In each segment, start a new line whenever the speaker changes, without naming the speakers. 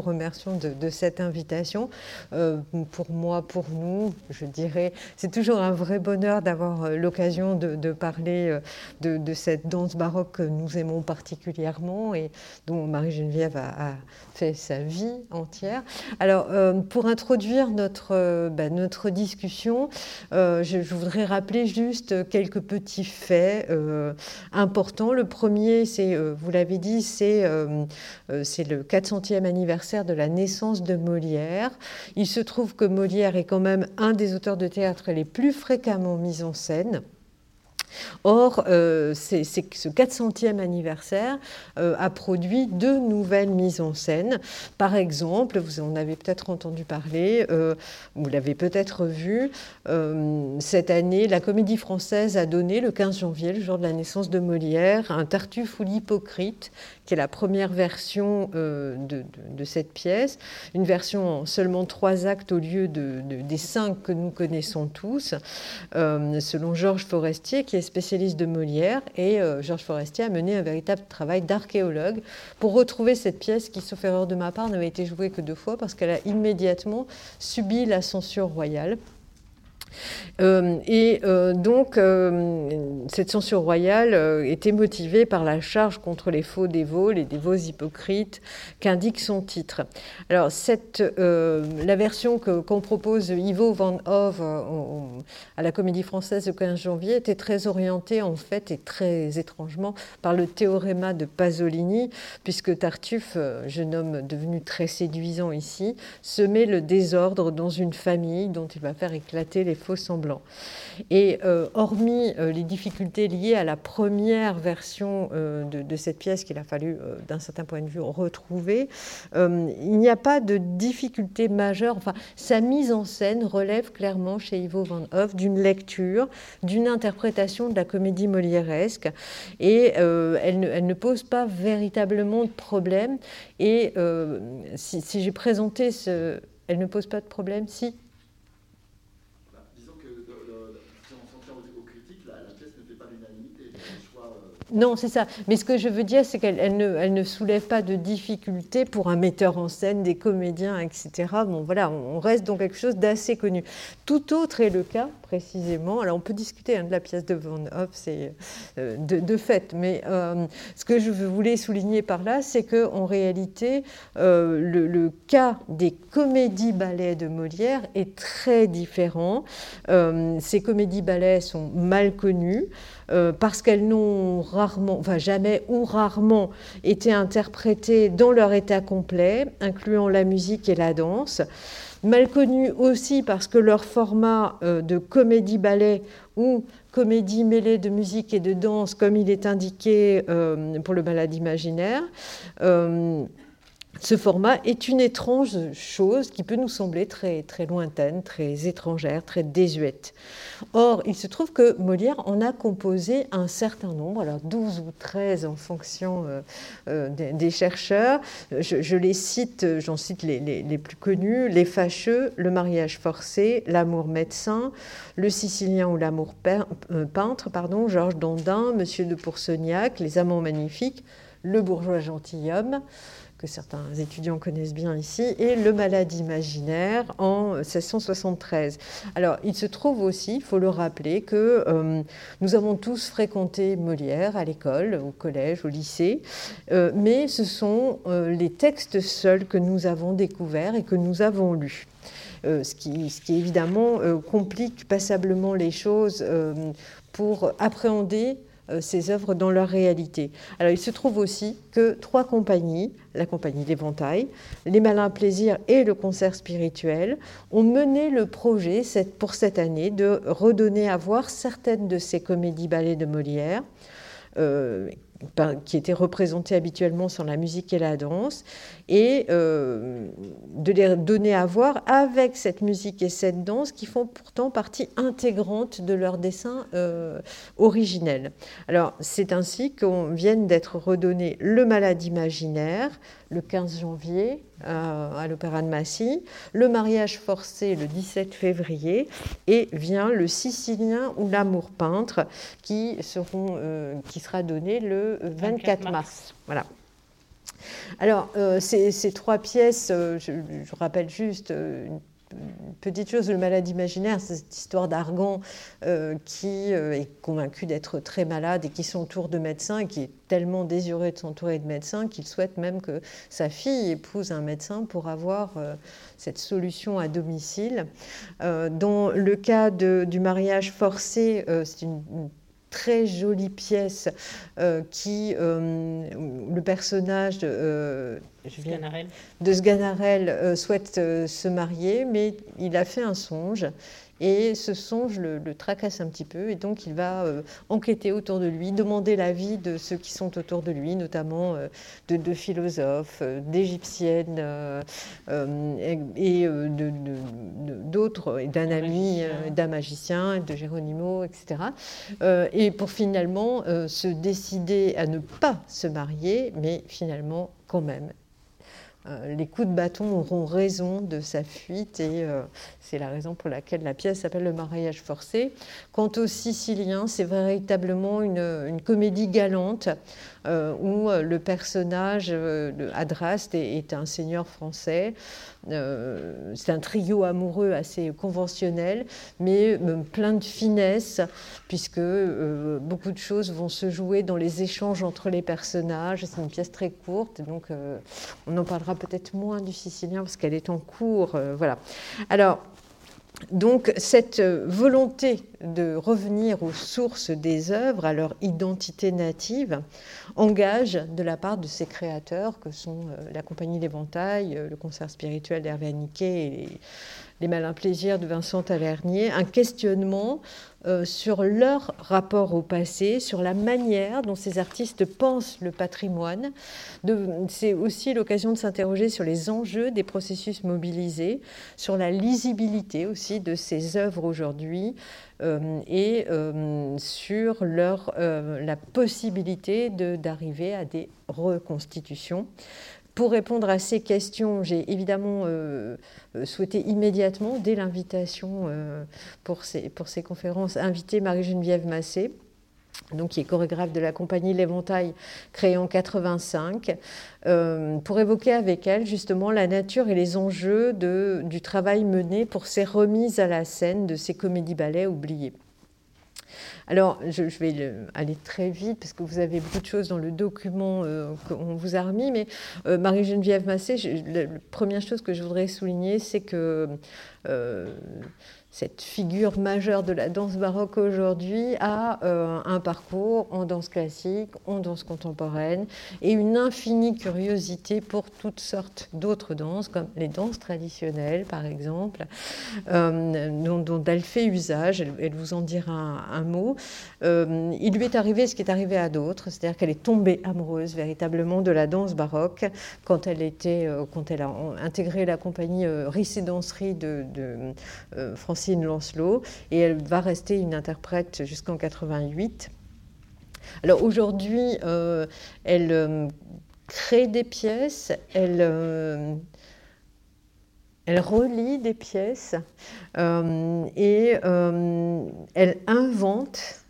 Remercions de, cette invitation. Euh, pour moi, pour nous, je dirais, c'est toujours un vrai bonheur d'avoir euh, l'occasion de, parler euh, de, cette danse baroque que nous aimons particulièrement et dont Marie-Geneviève a, fait sa vie entière. Alors, pour introduire notre, ben, notre discussion, je, voudrais rappeler juste quelques petits faits importants. Le premier, c'est, vous l'avez dit, c'est c'est le 400e anniversaire de la naissance de Molière. Il se trouve que Molière est quand même un des auteurs de théâtre les plus fréquemment mis en scène. Or, euh, ce 400e anniversaire euh, a produit deux nouvelles mises en scène. Par exemple, vous en avez peut-être entendu parler, euh, vous l'avez peut-être vu, cette année, la Comédie française a donné, le 15 janvier, le jour de la naissance de Molière, un Tartuffe ou l'hypocrite, qui est la première version de, cette pièce, une version en seulement trois actes au lieu de, des cinq que nous connaissons tous, selon Georges Forestier, qui est spécialiste de Molière, et euh, Georges Forestier a mené un véritable travail d'archéologue pour retrouver cette pièce qui, sauf erreur de ma part, n'avait été jouée que deux fois parce qu'elle a immédiatement subi la censure royale. Euh, et euh, donc, euh, cette censure royale était motivée par la charge contre les faux dévots, les dévots hypocrites, qu'indique son titre. Alors, cette, la version qu'on propose Ivo van Hove à la Comédie Française le 15 janvier était très orientée, en fait, et très étrangement, par le théoréma de Pasolini, puisque Tartuffe, jeune homme devenu très séduisant ici, semait le désordre dans une famille dont il va faire éclater les faux semblants. Et euh, hormis euh, les difficultés liées à la première version euh, de, cette pièce qu'il a fallu, d'un certain point de vue, retrouver, il n'y a pas de difficulté majeure. Enfin, sa mise en scène relève clairement chez Ivo Van Hoff d'une lecture, d'une interprétation de la comédie molièresque, et elle ne, pose pas véritablement de problème. Et si, si j'ai présenté ce... Elle ne pose pas de problème Si, Non, c'est ça. Mais ce que je veux dire, c'est qu'elle ne, soulève pas de difficultés pour un metteur en scène, des comédiens, etc. Bon, voilà, on reste dans quelque chose d'assez connu. Tout autre est le cas, précisément. Alors, on peut discuter hein, de la pièce de Van Hoff, c'est euh, de, fait. Mais euh, ce que je voulais souligner par là, c'est qu'en réalité, euh, le, cas des comédies-ballets de Molière est très différent. ces comédies-ballets sont mal connues. Euh, parce qu'elles n'ont rarement, enfin jamais ou rarement été interprétées dans leur état complet, incluant la musique et la danse. Mal connues aussi parce que leur format euh, de comédie-ballet ou comédie mêlée de musique et de danse, comme il est indiqué euh, pour le balade imaginaire, ce format est une étrange chose qui peut nous sembler très, très lointaine, très étrangère, très désuète. Or, il se trouve que Molière en a composé un certain nombre, alors 12 ou 13 en fonction euh, euh, des, chercheurs. Je, les cite, j'en cite les, plus connus, Les Fâcheux, Le mariage forcé, L'amour médecin, Le Sicilien ou l'amour euh, peintre, pardon, Georges Dandin, Monsieur de Poursognac, Les amants magnifiques, Le bourgeois gentilhomme que certains étudiants connaissent bien ici, et Le malade imaginaire en 1673. Alors, il se trouve aussi, il faut le rappeler, que euh, nous avons tous fréquenté Molière à l'école, au collège, au lycée, euh, mais ce sont euh, les textes seuls que nous avons découverts et que nous avons lus. ce, qui, ce, qui, évidemment complique passablement les choses pour appréhender ces œuvres dans leur réalité. Alors il se trouve aussi que trois compagnies, la compagnie d'Éventail, les Malins Plaisirs et le Concert Spirituel, ont mené le projet pour cette année de redonner à voir certaines de ces comédies ballets de Molière. Euh, qui étaient représentés habituellement sur la musique et la danse, et euh, de les donner à voir avec cette musique et cette danse qui font pourtant partie intégrante de leur dessin euh, originel. Alors c'est ainsi qu'on vient d'être redonné Le Malade imaginaire le 15 janvier euh, à l'Opéra de Massy, Le mariage forcé le 17 février, et vient Le Sicilien ou L'amour peintre qui, seront, qui sera donné le 24 mars. Voilà. Alors, ces, trois pièces, je, je, rappelle juste une petite chose, le malade imaginaire, c'est cette histoire d'Argan euh, qui euh, est convaincu d'être très malade et qui s'entoure de médecins et qui est tellement désiré de s'entourer de médecins qu'il souhaite même que sa fille épouse un médecin pour avoir euh, cette solution à domicile. dans le cas du mariage forcé, c'est une très jolie pièce euh, qui, euh, le personnage de, euh, de Sganarelle souhaite se marier, mais il a fait un songe et ce songe le, tracasse un petit peu, et donc il va euh, enquêter autour de lui, demander l'avis de ceux qui sont autour de lui, notamment euh, de, de, philosophes, euh, d'égyptiennes et, d'autres, d'un ami, d'un magicien, de Géronimo, etc. et pour finalement se décider à ne pas se marier, mais finalement quand même les coups de bâton auront raison de sa fuite et euh, c'est la raison pour laquelle la pièce s'appelle Le mariage forcé. Quant aux Siciliens, c'est véritablement une, comédie galante euh, où le personnage Adraste est, un seigneur français. c'est un trio amoureux assez conventionnel, mais plein de finesse, puisque beaucoup de choses vont se jouer dans les échanges entre les personnages. C'est une pièce très courte, donc on en parlera peut-être moins du sicilien parce qu'elle est en cours. Euh, voilà. Alors, donc cette volonté de revenir aux sources des œuvres, à leur identité native, engage de la part de ces créateurs que sont euh, la Compagnie d'Éventail, euh, le concert spirituel d'Hervé Niquet et les malins plaisirs de Vincent Tavernier, un questionnement euh, sur leur rapport au passé, sur la manière dont ces artistes pensent le patrimoine. C'est aussi l'occasion de s'interroger sur les enjeux des processus mobilisés, sur la lisibilité aussi de ces œuvres aujourd'hui euh, et euh, sur leur, la possibilité d'arriver à des reconstitutions. Pour répondre à ces questions, j'ai évidemment euh, euh, souhaité immédiatement, dès l'invitation euh, pour, ces, conférences, inviter Marie-Geneviève Massé, donc qui est chorégraphe de la compagnie L'Éventail, créée en 85, pour évoquer avec elle justement la nature et les enjeux du travail mené pour ces remises à la scène de ces comédies-ballets oubliées. Alors, je, vais aller très vite parce que vous avez beaucoup de choses dans le document euh, qu'on vous a remis, mais euh, Marie-Geneviève Massé, la, première chose que je voudrais souligner, c'est que euh, cette figure majeure de la danse baroque aujourd'hui a euh, un parcours en danse classique, en danse contemporaine et une infinie curiosité pour toutes sortes d'autres danses, comme les danses traditionnelles par exemple, euh, dont, elle fait usage, elle, vous en dira un, mot. Euh, il lui est arrivé ce qui est arrivé à d'autres, c'est-à-dire qu'elle est tombée amoureuse véritablement de la danse baroque quand elle, était, quand elle a intégré la compagnie Riss et Danserie de, de Francis Lancelot, et elle va rester une interprète jusqu'en 88. Alors aujourd'hui, euh, elle euh, crée des pièces, elle, euh, elle relie des pièces et elle invente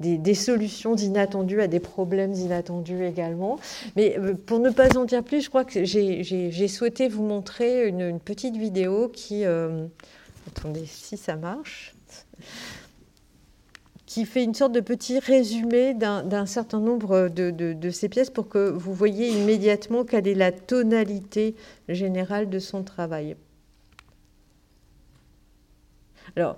des, solutions inattendues à des problèmes inattendus également. Mais euh, pour ne pas en dire plus, je crois que j'ai souhaité vous montrer une, petite vidéo qui... Euh, attendez, si ça marche qui fait une sorte de petit résumé d'un certain nombre de, de, ces pièces pour que vous voyez immédiatement quelle est la tonalité générale de son travail. Alors,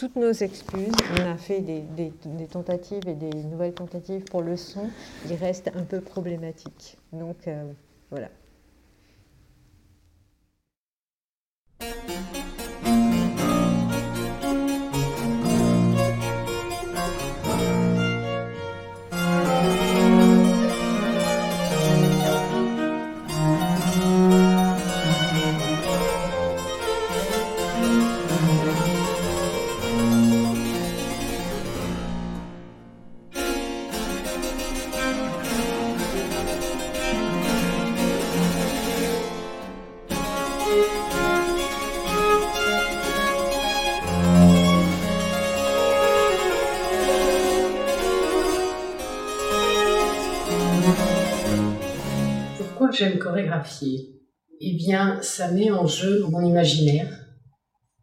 toutes nos excuses. On a fait des, tentatives et des nouvelles tentatives pour le son. Il reste un peu problématique. Donc euh, voilà.
J'aime chorégraphier Eh bien, ça met en jeu mon imaginaire.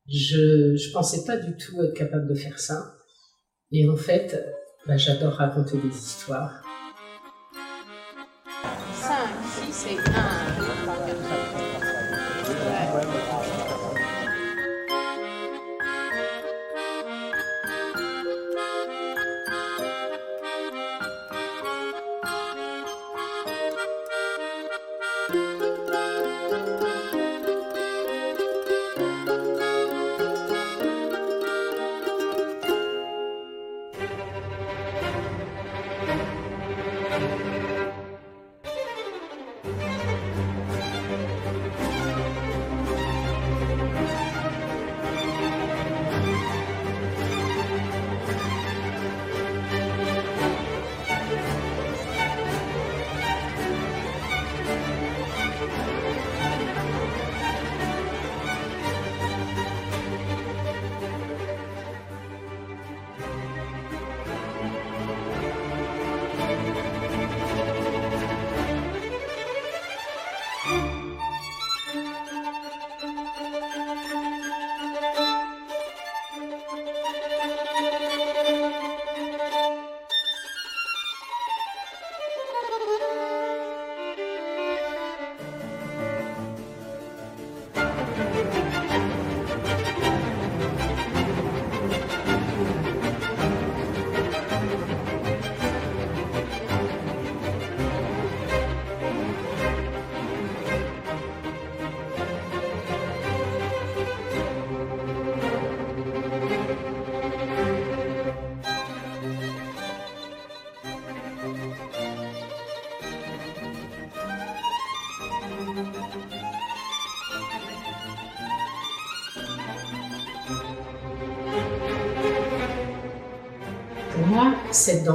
Je ne pensais pas du tout être capable de faire ça. Et en fait, bah, j'adore raconter des histoires. 5, 6 et 1.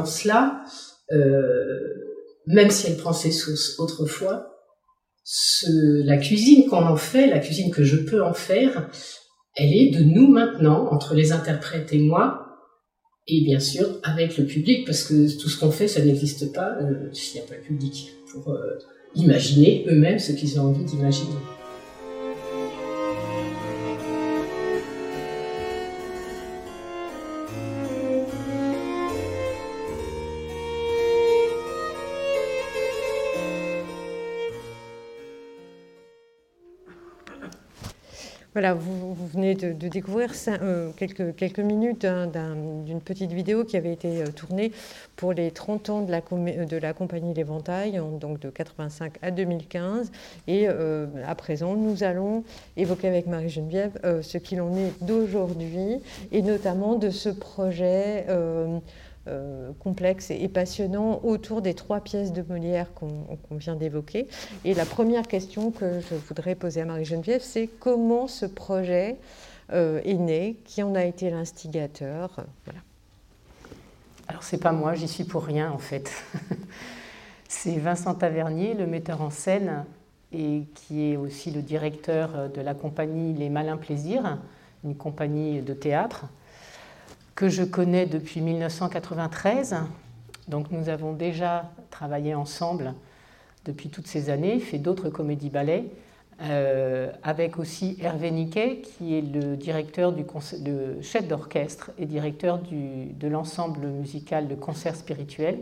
Danse-là, euh, même si elle prend ses sources autrefois, la cuisine qu'on en fait, la cuisine que je peux en faire, elle est de nous maintenant, entre les interprètes et moi, et bien sûr avec le public, parce que tout ce qu'on fait, ça n'existe pas euh, s'il n'y a pas le public, pour euh, imaginer eux-mêmes ce qu'ils ont envie d'imaginer.
Voilà, vous, venez de, découvrir euh, quelques, minutes hein, d'une petite vidéo qui avait été euh, tournée pour les 30 ans de la, de la compagnie L'Éventail, donc de 85 à 2015. Et euh, à présent, nous allons évoquer avec Marie-Geneviève ce qu'il en est d'aujourd'hui et notamment de ce projet euh, complexe et passionnant autour des trois pièces de Molière qu'on vient d'évoquer. Et la première question que je voudrais poser à Marie-Geneviève, c'est comment ce projet euh, est né, qui en a été l'instigateur? Voilà.
Alors c'est pas moi, j'y suis pour rien en fait. c'est Vincent Tavernier, le metteur en scène et qui est aussi le directeur de la compagnie Les Malins Plaisirs, une compagnie de théâtre que je connais depuis 1993. Donc nous avons déjà travaillé ensemble depuis toutes ces années, fait d'autres comédies-ballets, euh, avec aussi Hervé Niquet, qui est le chef d'orchestre et directeur de l'ensemble musical de concert spirituel.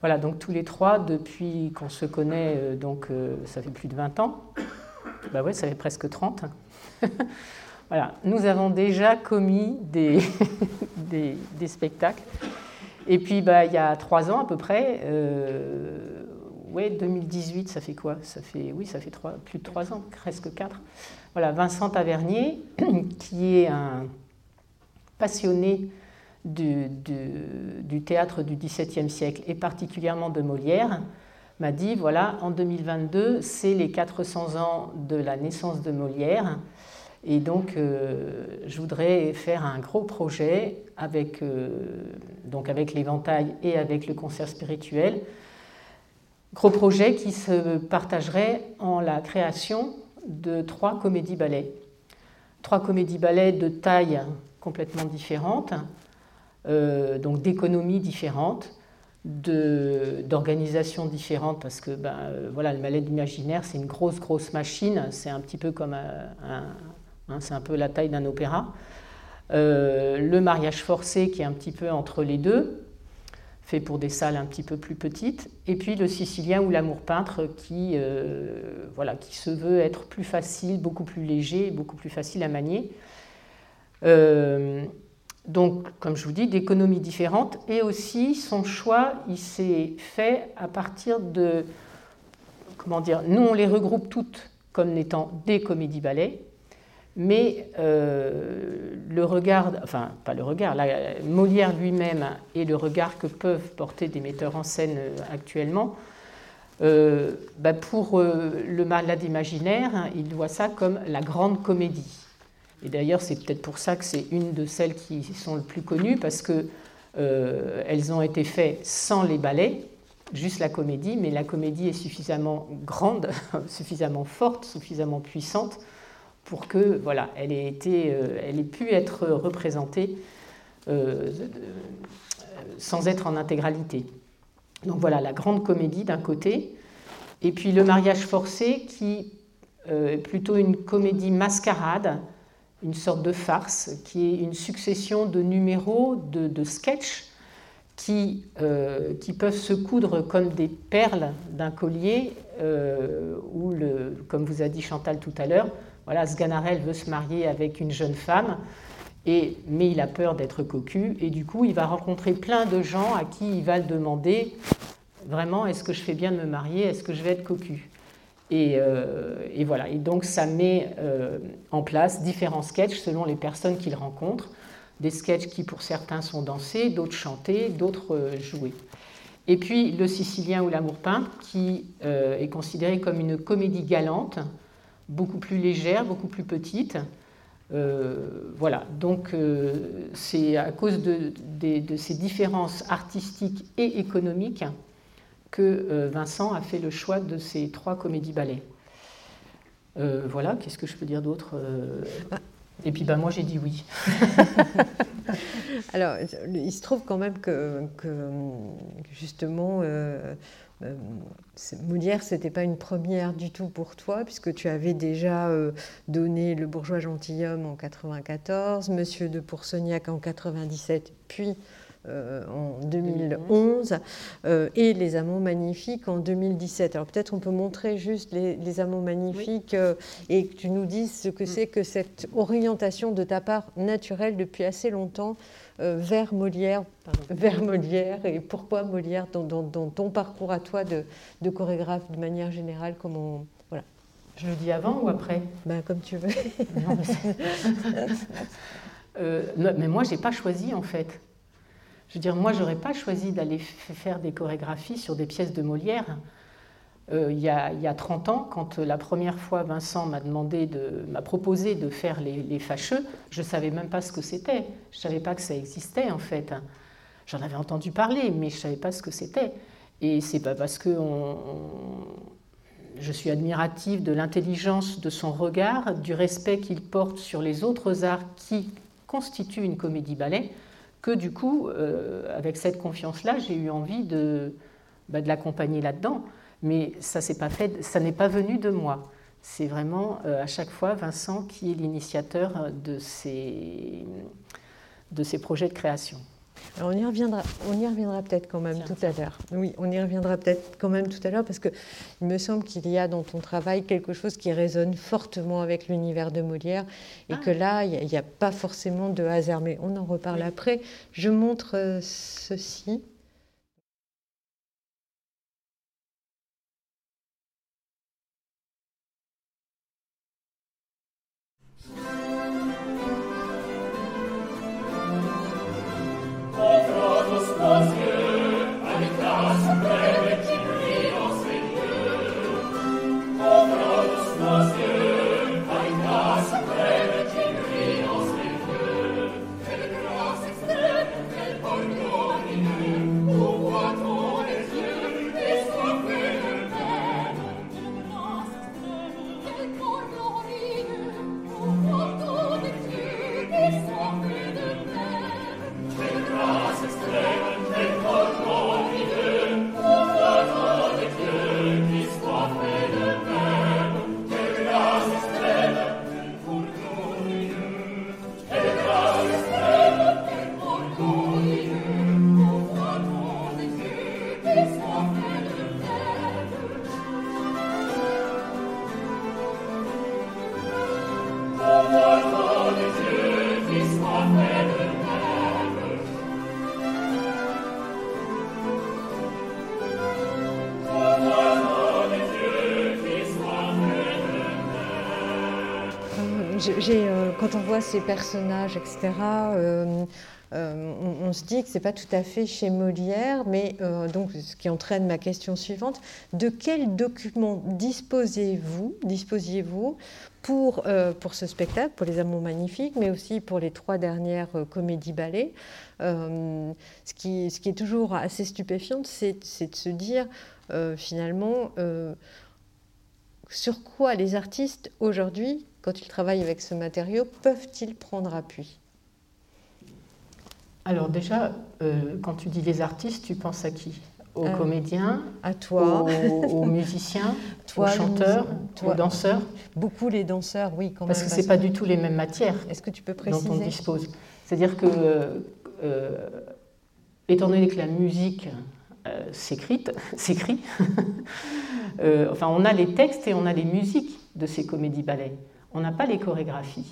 Voilà, donc tous les trois, depuis qu'on se connaît, euh, donc euh, ça fait plus de 20 ans, bah ouais, ça fait presque 30. Voilà, nous avons déjà commis des, spectacles. Et puis, bah, il y a trois ans à peu près, euh, ouais, 2018, ça fait quoi? Ça fait, oui, ça fait plus de trois ans, presque quatre. Voilà, Vincent Tavernier, qui est un passionné du, du, théâtre du XVIIe siècle et particulièrement de Molière, m'a dit voilà, en 2022, c'est les 400 ans de la naissance de Molière. Et donc, euh, je voudrais faire un gros projet avec, euh, avec l'éventail et avec le concert spirituel. Gros projet qui se partagerait en la création de trois comédies-ballets. Trois comédies-ballets de taille complètement différentes, euh, donc d'économies différentes, d'organisations différentes parce que ben, voilà, le malade imaginaire, c'est une grosse, grosse machine. C'est un petit peu comme un, hein, c'est un peu la taille d'un opéra. le mariage forcé qui est un petit peu entre les deux, fait pour des salles un petit peu plus petites, et puis le sicilien ou l'amour peintre qui, euh, voilà, qui se veut être plus facile, beaucoup plus léger, beaucoup plus facile à manier. Euh, donc, comme je vous dis, d'économies différentes, et aussi son choix, il s'est fait à partir de, comment dire, nous on les regroupe toutes comme n'étant des comédies-ballets, mais euh, le regard, enfin pas le regard, Molière lui-même et le regard que peuvent porter des metteurs en scène euh, actuellement, euh, bah, pour le malade imaginaire, hein, il voit ça comme la grande comédie. Et d'ailleurs, c'est peut-être pour ça que c'est une de celles qui sont le plus connues, parce que elles ont été faites sans les ballets, juste la comédie, mais la comédie est suffisamment grande, suffisamment forte, suffisamment puissante pour que voilà, elle ait, été, euh, elle ait pu être représentée euh, sans être en intégralité. Donc voilà, la grande comédie d'un côté, et puis le mariage forcé qui euh, est plutôt une comédie mascarade, une sorte de farce, qui est une succession de numéros, de, de sketchs qui, qui, peuvent se coudre comme des perles d'un collier, ou, comme vous a dit Chantal tout à l'heure, voilà, Sganarelle veut se marier avec une jeune femme, et, mais il a peur d'être cocu, et du coup, il va rencontrer plein de gens à qui il va demander vraiment, est-ce que je fais bien de me marier Est-ce que je vais être cocu? Euh, et, voilà, et donc ça met euh, en place différents sketchs selon les personnes qu'il rencontre. Des sketchs qui pour certains sont dansés, d'autres chantés, d'autres euh, joués. Et puis le Sicilien ou l'amour peintre, qui est considéré comme une comédie galante, beaucoup plus légère, beaucoup plus petite. Euh, voilà, donc euh, c'est à cause de, ces différences artistiques et économiques que euh, Vincent a fait le choix de ces trois comédies-ballets. voilà, qu'est-ce que je peux dire d'autre Et puis ben, moi j'ai dit oui.
Alors, il se trouve quand même que justement, euh, Molière, ce n'était pas une première du tout pour toi, puisque tu avais déjà euh, donné Le bourgeois gentilhomme en 94, Monsieur de Poursognac en 97, puis en 2011, et Les Amants magnifiques en 2017. Alors peut-être on peut montrer juste Les, Amants magnifiques et que tu nous dises ce que mm. c'est que cette orientation de ta part naturelle depuis assez longtemps euh, vers Molière, vers Molière et pourquoi Molière dans, ton parcours à toi de, chorégraphe de manière générale comment voilà.
Je le dis avant ou après?
Ben, Comme tu veux.
Euh, mais, moi, je n'ai pas choisi en fait. Je veux dire, moi, j'aurais pas choisi d'aller faire des chorégraphies sur des pièces de Molière. Euh, il, y a, 30 ans, quand la première fois Vincent m'a demandé de, m'a proposé de faire les, fâcheux, je ne savais même pas ce que c'était. Je ne savais pas que ça existait en fait. J'en avais entendu parler, mais je ne savais pas ce que c'était. Et c'est pas parce que je suis admirative de l'intelligence de son regard, du respect qu'il porte sur les autres arts qui constituent une comédie-ballet, que du coup, euh, avec cette confiance-là, j'ai eu envie de, bah, l'accompagner là-dedans. Mais ça pas fait, ça n'est pas venu de moi. C'est vraiment euh, à chaque fois Vincent qui est l'initiateur de ces projets de création.
Alors on y reviendra, on y reviendra peut-être quand même tout à l'heure. Oui, on y reviendra peut-être quand même tout à l'heure parce que il me semble qu'il y a dans ton travail quelque chose qui résonne fortement avec l'univers de Molière et ah. que là il n'y a, pas forcément de hasard. Mais on en reparle après. Je montre euh, ceci. Quand on voit ces personnages, etc., on, se dit que c'est pas tout à fait chez Molière, mais donc ce qui entraîne ma question suivante de quels documents disposez-vous, disposiez-vous pour, euh, pour ce spectacle, pour Les Amours Magnifiques, mais aussi pour les trois dernières euh, comédies ballets. Euh, ce, qui, ce qui est toujours assez stupéfiant, c'est de se dire finalement sur quoi les artistes aujourd'hui, quand ils travaillent avec ce matériau, peuvent-ils prendre appui?
Alors déjà, quand tu dis les artistes, tu penses à qui? Aux euh, comédiens,
à toi,
aux, musiciens, toi, aux chanteurs, aux danseurs?
Beaucoup les danseurs, oui,
quand Parce que ce n'est pas du tout les mêmes matières
Est-ce que tu peux préciser dont
on dispose. C'est-à-dire que, euh, étant donné que la musique euh, s'écrit, enfin, on a les textes et on a les musiques de ces comédies-ballets. On n'a pas les chorégraphies.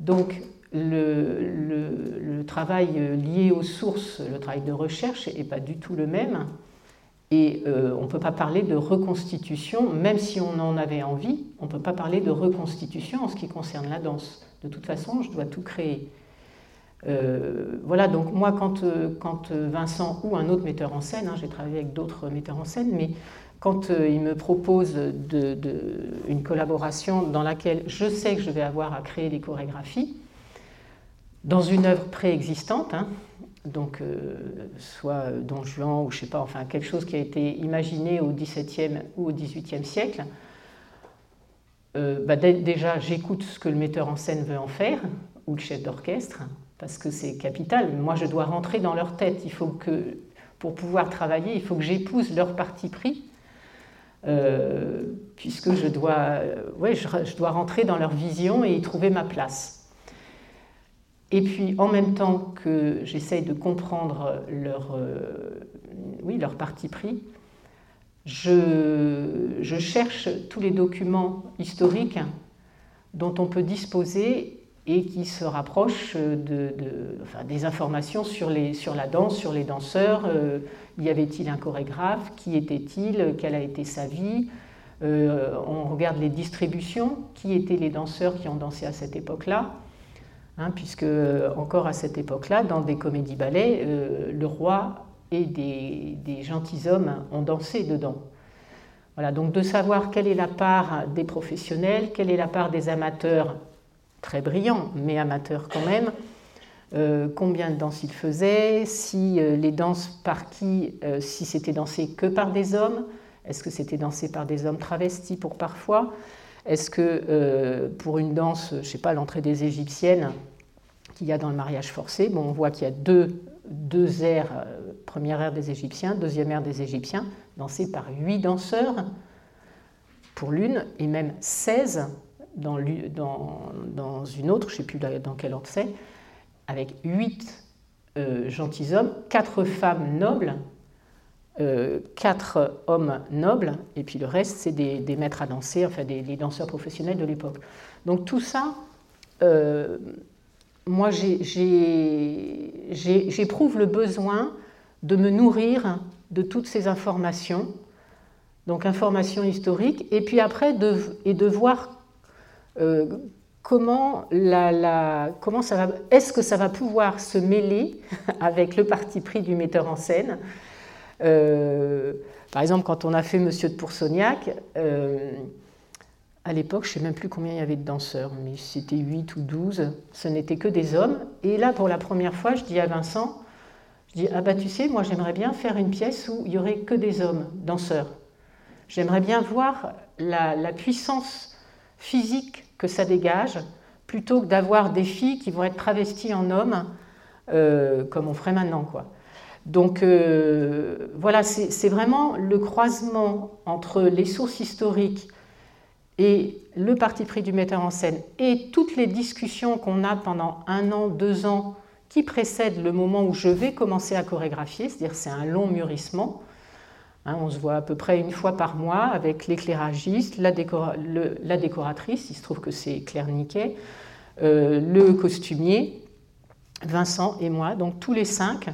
Donc, le, travail lié aux sources, le travail de recherche n'est pas du tout le même. Et euh, on ne peut pas parler de reconstitution, même si on en avait envie, on ne peut pas parler de reconstitution en ce qui concerne la danse. De toute façon, je dois tout créer. Euh, voilà, donc moi, quand, euh, Vincent ou un autre metteur en scène, hein, j'ai travaillé avec d'autres metteurs en scène, mais quand il me propose une collaboration dans laquelle je sais que je vais avoir à créer des chorégraphies, dans une œuvre préexistante, hein, donc euh, soit Don Juan ou je sais pas, enfin quelque chose qui a été imaginé au XVIIe ou au XVIIIe siècle, euh, bah, déjà j'écoute ce que le metteur en scène veut en faire, ou le chef d'orchestre, parce que c'est capital. Moi je dois rentrer dans leur tête. Il faut que, pour pouvoir travailler, il faut que j'épouse leur parti pris. Euh, puisque je dois, ouais, je dois rentrer dans leur vision et y trouver ma place. Et puis, en même temps que j'essaye de comprendre leur, euh, oui, leur parti pris, je, je, cherche tous les documents historiques dont on peut disposer et qui se rapprochent de, enfin, des informations sur, les, sur, la danse, sur les danseurs. Euh, y avait-il un chorégraphe? Qui était-il? Quelle a été sa vie? Euh, On regarde les distributions. Qui étaient les danseurs qui ont dansé à cette époque-là? Hein, puisque euh, encore à cette époque-là, dans des comédies-ballets, le roi et des, gentilshommes ont dansé dedans. Voilà, donc de savoir quelle est la part des professionnels, quelle est la part des amateurs, très brillants, mais amateurs quand même, euh, combien de danses ils faisaient, si les danses par qui, si c'était dansé que par des hommes, est-ce que c'était dansé par des hommes travestis pour parfois est-ce que euh, pour une danse, je ne sais pas, l'entrée des Égyptiennes qu'il y a dans le mariage forcé, bon, on voit qu'il y a deux, deux aires, euh, première ère des Égyptiens, deuxième ère des Égyptiens, dansées par huit danseurs pour l'une, et même 16 dans, une autre, je ne sais plus dans quel ordre c'est, avec huit euh, gentilshommes, quatre femmes nobles euh, quatre hommes nobles, et puis le reste, c'est des, maîtres à danser, enfin des, danseurs professionnels de l'époque. Donc tout ça, euh, moi j'éprouve le besoin de me nourrir de toutes ces informations, donc informations historiques, et puis après de, et de voir euh, comment, la, comment ça va, est-ce que ça va pouvoir se mêler avec le parti pris du metteur en scène euh, par exemple, quand on a fait Monsieur de Poursognac, euh, à l'époque, je ne sais même plus combien il y avait de danseurs, mais c'était 8 ou 12, ce n'était que des hommes. Et là, pour la première fois, je dis à Vincent, je dis, ah bah tu sais, moi j'aimerais bien faire une pièce où il y aurait que des hommes, danseurs. J'aimerais bien voir la, puissance physique que ça dégage, plutôt que d'avoir des filles qui vont être travesties en hommes, euh, comme on ferait maintenant. quoi. Donc euh, voilà, c'est vraiment le croisement entre les sources historiques et le parti pris du metteur en scène et toutes les discussions qu'on a pendant un an, deux ans qui précèdent le moment où je vais commencer à chorégraphier, c'est-à-dire c'est un long mûrissement. Hein, on se voit à peu près une fois par mois avec l'éclairagiste, la, décoratrice, il se trouve que c'est Claire Niquet, euh, le costumier, Vincent et moi, donc tous les cinq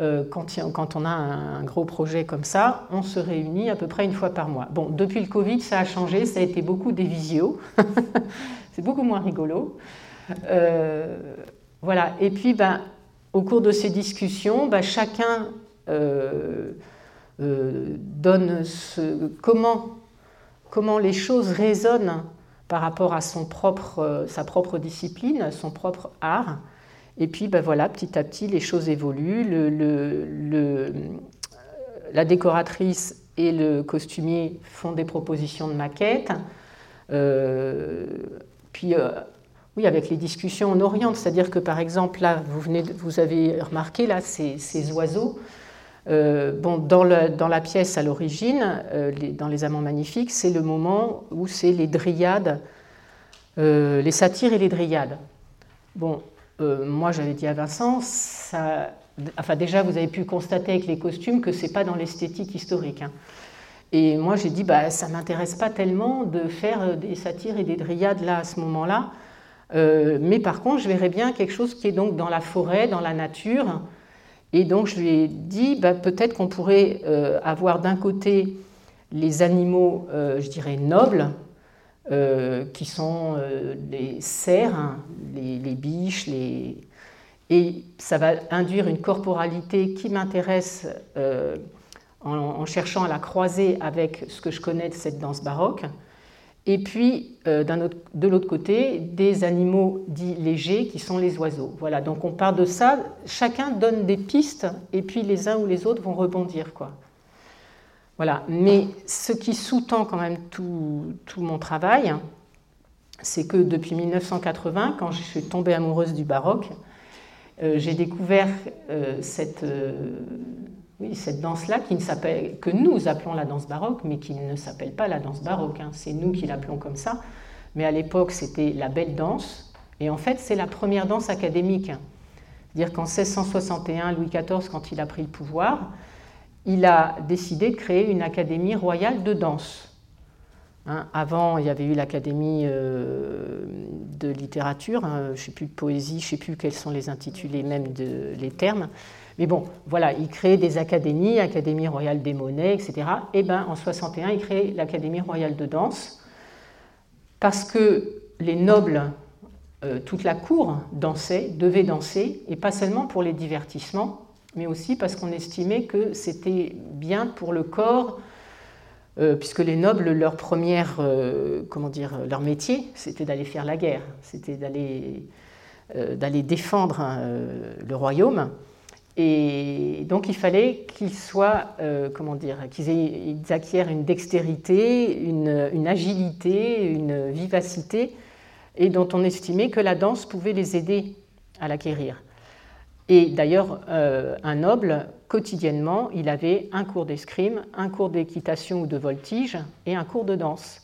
euh, quand, on a un, gros projet comme ça, on se réunit à peu près une fois par mois. Bon, depuis le Covid, ça a changé, ça a été beaucoup des visios. c'est beaucoup moins rigolo. voilà. Et puis, ben, au cours de ces discussions, ben, chacun donne ce, comment, comment les choses résonnent par rapport à son propre, sa propre discipline, son propre art. Et puis, ben voilà, petit à petit, les choses évoluent. Le, la décoratrice et le costumier font des propositions de maquettes. Euh, puis, euh, oui, avec les discussions, on oriente. C'est-à-dire que, par exemple, là, vous, venez, vous avez remarqué, là, ces, ces oiseaux. Euh, bon, dans, la pièce à l'origine, dans Les Amants Magnifiques, c'est le moment où c'est les dryades, les satyres et les dryades. Bon, euh, moi j'avais dit à Vincent, enfin déjà vous avez pu constater avec les costumes que c'est pas dans l'esthétique historique. Hein. Et moi j'ai dit, bah, ça m'intéresse pas tellement de faire euh, des satires et des dryades là à ce moment-là. Euh, mais par contre, je verrais bien quelque chose qui est donc dans la forêt, dans la nature. Et donc je lui ai dit, bah, peut-être qu'on pourrait avoir d'un côté les animaux, je dirais, nobles, euh, qui sont euh, les cerfs, hein, les, biches, et ça va induire une corporalité qui m'intéresse euh, en, cherchant à la croiser avec ce que je connais de cette danse baroque. Et puis, autre, de l'autre côté, des animaux dits légers qui sont les oiseaux. Voilà, donc on part de ça, chacun donne des pistes, et puis les uns ou les autres vont rebondir. Voilà. Mais ce qui sous-tend quand même tout, mon travail, c'est que depuis 1980, quand je suis tombée amoureuse du baroque, euh, j'ai découvert euh, cette, euh, cette danse-là que nous appelons la danse baroque, mais qui ne s'appelle pas la danse baroque. Hein. C'est nous qui l'appelons comme ça. Mais à l'époque, c'était la belle danse. Et en fait, c'est la première danse académique. C'est-à-dire qu'en 1661, Louis XIV, quand il a pris le pouvoir, il a décidé de créer une académie royale de danse. Hein, avant, il y avait eu l'académie euh, de littérature, hein, je ne sais plus de poésie, je ne sais plus quels sont les intitulés même de, les termes. Mais bon, voilà, il crée des académies, Académie royale des monnaies, etc. Et bien, en 61, il crée l'Académie royale de danse parce que les nobles, euh, toute la cour dansait, devait danser, et pas seulement pour les divertissements, mais aussi parce qu'on estimait que c'était bien pour le corps, euh, puisque les nobles, leur première, euh, comment dire, leur métier, c'était d'aller faire la guerre, c'était d'aller d'aller défendre hein, le royaume. Et donc il fallait qu'ils soient, comment dire, qu'ils acquièrent une dextérité, une, une, agilité, une vivacité, et dont on estimait que la danse pouvait les aider à l'acquérir. Et d'ailleurs, euh, un noble, quotidiennement, il avait un cours d'escrime, un cours d'équitation ou de voltige et un cours de danse.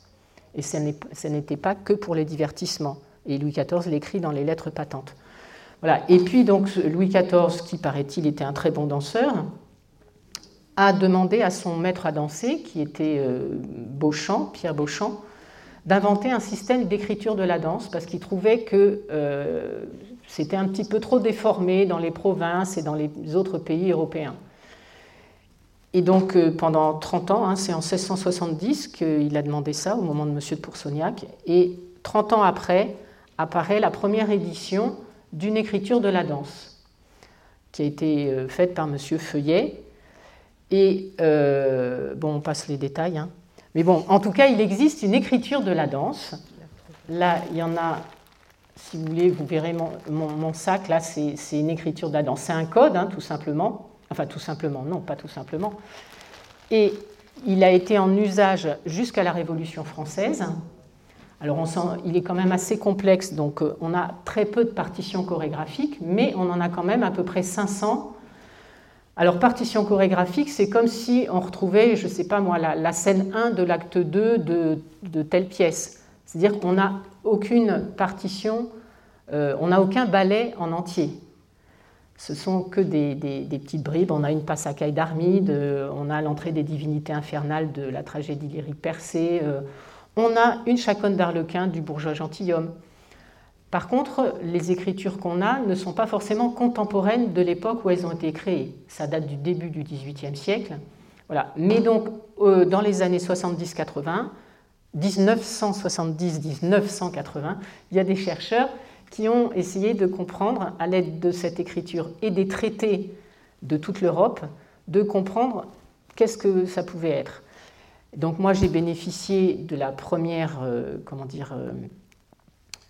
Et ce n'était pas que pour les divertissements. Et Louis XIV l'écrit dans les lettres patentes. Et puis donc Louis XIV, qui paraît-il était un très bon danseur, a demandé à son maître à danser, qui était euh, Beauchamp, Pierre Beauchamp, d'inventer un système d'écriture de la danse, parce qu'il trouvait que euh, c'était un petit peu trop déformé dans les provinces et dans les autres pays européens. Et donc euh, pendant 30 ans, hein, c'est en 1670 qu'il a demandé ça au moment de Monsieur de Poursognac, et 30 ans après apparaît la première édition d'une écriture de la danse, qui a été euh, faite par Monsieur Feuillet. Et euh, bon, on passe les détails, hein. mais bon, en tout cas, il existe une écriture de la danse. Là, il y en a si vous voulez, vous verrez mon, sac, là, c'est une écriture d'Adam. C'est un code, hein, tout simplement. Enfin, tout simplement, non, pas tout simplement. Et il a été en usage jusqu'à la Révolution française. Alors, on il est quand même assez complexe, donc euh, on a très peu de partitions chorégraphiques, mais on en a quand même à peu près 500. Alors, partition chorégraphique, c'est comme si on retrouvait, je ne sais pas moi, la, scène 1 de l'acte 2 de, telle pièce. C'est-à-dire qu'on n'a aucune partition euh, on n'a aucun ballet en entier. Ce sont que des, petites bribes. On a une passacaille d'Armide, euh, on a l'entrée des divinités infernales de la tragédie lyrique percée, on a une chaconne d'Arlequin du bourgeois gentilhomme. Par contre, les écritures qu'on a ne sont pas forcément contemporaines de l'époque où elles ont été créées. Ça date du début du XVIIIe siècle. Voilà. Mais donc, dans les années 70-80, 1970-1980, il y a des chercheurs qui ont essayé de comprendre, à l'aide de cette écriture et des traités de toute l'Europe, de comprendre qu'est-ce que ça pouvait être. Donc moi, j'ai bénéficié de la première, euh, comment dire, euh,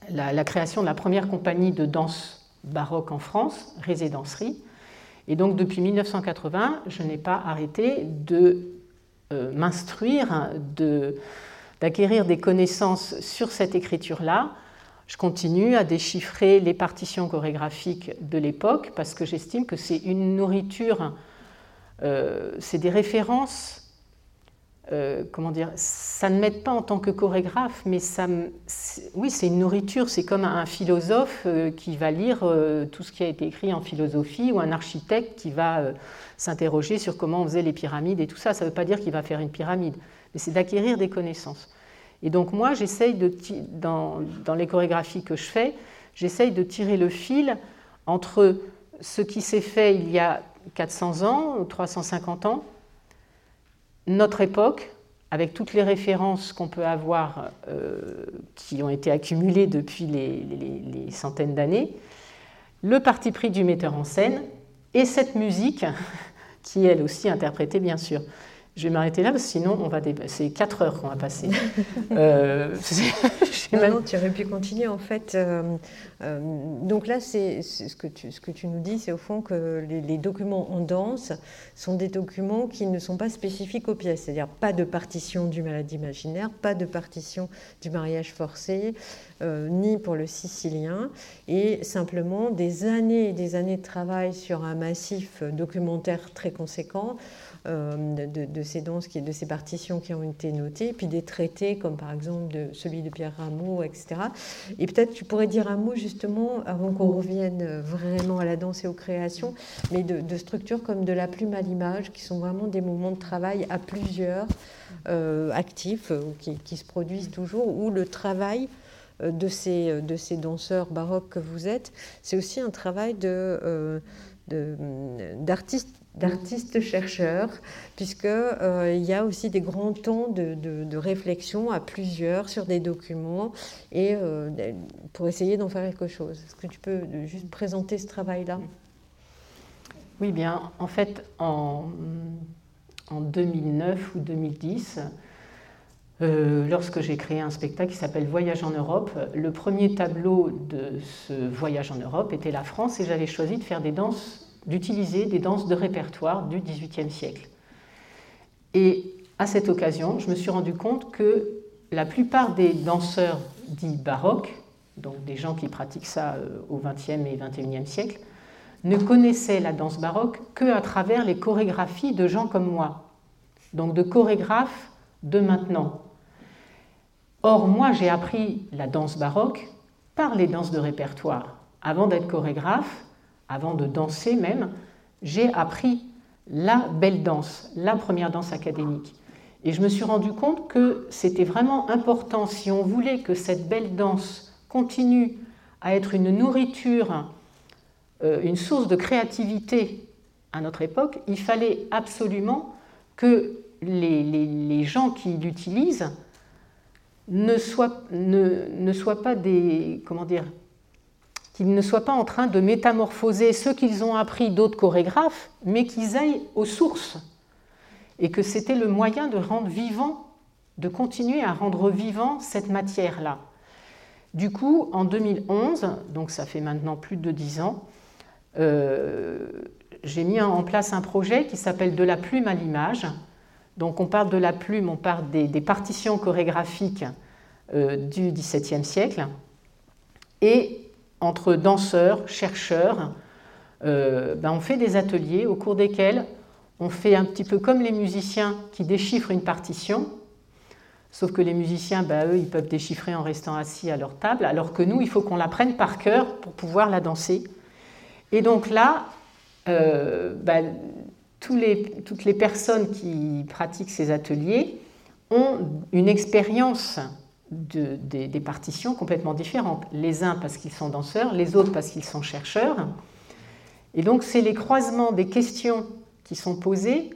la, création de la première compagnie de danse baroque en France, Résidencerie. Et donc depuis 1980, je n'ai pas arrêté de euh, m'instruire, d'acquérir des connaissances sur cette écriture-là. Je continue à déchiffrer les partitions chorégraphiques de l'époque parce que j'estime que c'est une nourriture, c'est des références euh, comment dire, ça ne m'aide pas en tant que chorégraphe, mais ça, oui, c'est une nourriture. C'est comme un philosophe euh, qui va lire euh, tout ce qui a été écrit en philosophie ou un architecte qui va s'interroger sur comment on faisait les pyramides et tout ça. Ça ne veut pas dire qu'il va faire une pyramide, mais c'est d'acquérir des connaissances. Et donc moi, j'essaye de, dans, dans les chorégraphies que je fais, j'essaye de tirer le fil entre ce qui s'est fait il y a 400 ans ou 350 ans notre époque, avec toutes les références qu'on peut avoir, euh, qui ont été accumulées depuis les centaines d'années, le parti pris du metteur en scène et cette musique, qui elle aussi interprétée bien sûr. Je vais m'arrêter là parce que sinon on va c'est 4 heures qu'on va passer.
euh, non, tu aurais pu continuer en fait. Euh, euh, donc là, c'est ce que tu ce que tu nous dis, c'est au fond que les, documents en danse sont des documents qui ne sont pas spécifiques aux pièces, c'est-à-dire pas de partition du maladie imaginaire, pas de partition du mariage forcé, euh, ni pour le sicilien, et simplement des années et des années de travail sur un massif documentaire très conséquent. Euh, de, ces danses, de ces partitions qui ont été notées, puis des traités comme par exemple celui de Pierre Rameau, etc. Et peut-être tu pourrais dire un mot justement, avant qu'on revienne vraiment à la danse et aux créations, mais de, structures comme de la plume à l'image, qui sont vraiment des moments de travail à plusieurs, euh, actifs, euh, qui, se produisent toujours, où le travail de ces, de ces danseurs baroques que vous êtes, c'est aussi un travail de, d'artistes d'artistes-chercheurs, puisqu'il euh, y a aussi des grands temps de, réflexion à plusieurs sur des documents et euh, pour essayer d'en faire quelque chose. Est-ce que tu peux juste présenter ce travail-là?
Oui, bien, en fait, en, en 2009 ou 2010, euh, lorsque j'ai créé un spectacle qui s'appelle Voyage en Europe, le premier tableau de ce voyage en Europe était la France et j'avais choisi de faire des danses d'utiliser des danses de répertoire du XVIIIe siècle. Et à cette occasion, je me suis rendu compte que la plupart des danseurs dits baroques, donc des gens qui pratiquent ça euh, au XXe et XXIe siècle, ne connaissaient la danse baroque que à travers les chorégraphies de gens comme moi, donc de chorégraphes de maintenant. Or, moi, j'ai appris la danse baroque par les danses de répertoire. Avant d'être chorégraphe, avant de danser même, j'ai appris la belle danse, la première danse académique. Et je me suis rendu compte que c'était vraiment important, si on voulait que cette belle danse continue à être une nourriture, euh, une source de créativité à notre époque, il fallait absolument que les, gens qui l'utilisent ne soient, ne, ne soient pas des, comment dire, qu'ils ne soient pas en train de métamorphoser ce qu'ils ont appris d'autres chorégraphes, mais qu'ils aillent aux sources. Et que c'était le moyen de rendre vivant, de continuer à rendre vivant cette matière-là. Du coup, en 2011, donc ça fait maintenant plus de dix ans, euh, j'ai mis en place un projet qui s'appelle De la plume à l'image. Donc on parle de la plume, on parle des, partitions chorégraphiques euh, du XVIIe siècle. Et entre danseurs, chercheurs. Euh, ben on fait des ateliers au cours desquels on fait un petit peu comme les musiciens qui déchiffrent une partition, sauf que les musiciens, ben, eux, ils peuvent déchiffrer en restant assis à leur table, alors que nous, il faut qu'on la prenne par cœur pour pouvoir la danser. Et donc là, euh, ben, toutes les personnes qui pratiquent ces ateliers ont une expérience des, partitions complètement différentes. Les uns parce qu'ils sont danseurs, les autres parce qu'ils sont chercheurs. Et donc c'est les croisements des questions qui sont posées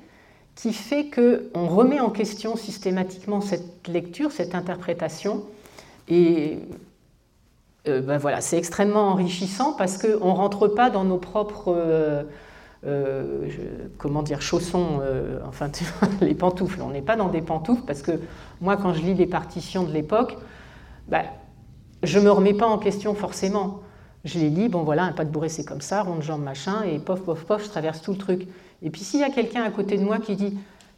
qui fait qu'on remet en question systématiquement cette lecture, cette interprétation. Et euh, ben voilà, c'est extrêmement enrichissant parce qu'on ne rentre pas dans nos propres euh, euh, comment dire, chaussons, enfin les pantoufles. On n'est pas dans des pantoufles parce que moi, quand je lis les partitions de l'époque, ben, je ne me remets pas en question forcément. Je les lis, bon voilà, un pas de bourré c'est comme ça, rond de jambe machin, et pof, pof, pof, je traverse tout le truc. Et puis s'il y a quelqu'un à côté de moi qui dit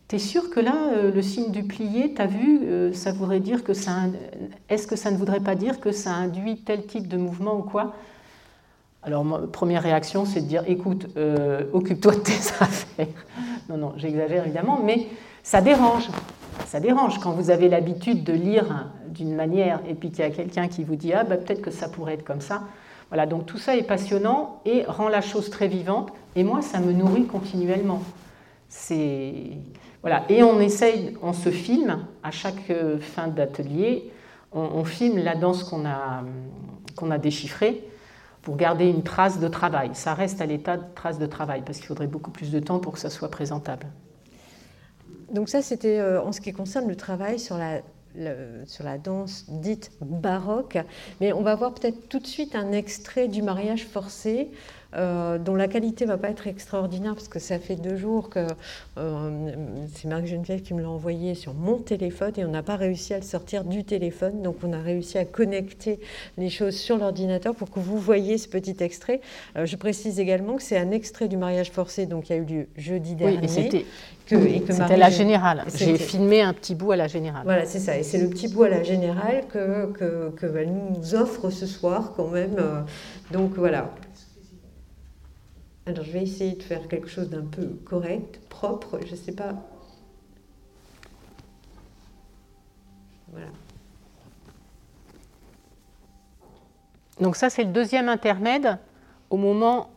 T'es sûr que là, euh, le signe du plié, t'as vu, euh, ça voudrait dire que ça. Est-ce que ça ne voudrait pas dire que ça induit tel type de mouvement ou quoi? Alors, première réaction, c'est de dire écoute, euh, occupe-toi de tes affaires. Non, non, j'exagère évidemment, mais ça dérange. Ça dérange quand vous avez l'habitude de lire d'une manière et puis qu'il y a quelqu'un qui vous dit ah, bah, peut-être que ça pourrait être comme ça. Voilà, donc tout ça est passionnant et rend la chose très vivante. Et moi, ça me nourrit continuellement. C'est voilà. Et on essaye, on se filme à chaque euh, fin d'atelier, on, filme la danse qu'on a, qu'on a déchiffrée pour garder une trace de travail. Ça reste à l'état de trace de travail parce qu'il faudrait beaucoup plus de temps pour que ça soit présentable.
Donc ça, c'était euh, en ce qui concerne le travail sur la sur la danse dite baroque. Mais on va voir peut-être tout de suite un extrait du mariage forcé. Euh, dont la qualité va pas être extraordinaire parce que ça fait deux jours que euh, c'est Marc Geneviève qui me l'a envoyé sur mon téléphone et on n'a pas réussi à le sortir du téléphone. Donc on a réussi à connecter les choses sur l'ordinateur pour que vous voyez ce petit extrait. Euh, je précise également que c'est un extrait du mariage forcé donc qui a eu lieu jeudi dernier.
Oui, c'était la générale. J'ai filmé un petit bout à la générale.
Voilà, c'est ça. Et c'est le petit bout à la générale que, que, que nous offre ce soir quand même. Donc voilà. Alors je vais essayer de faire quelque chose d'un peu correct, propre, je ne sais pas.
Voilà. Donc ça c'est le deuxième intermède. Au moment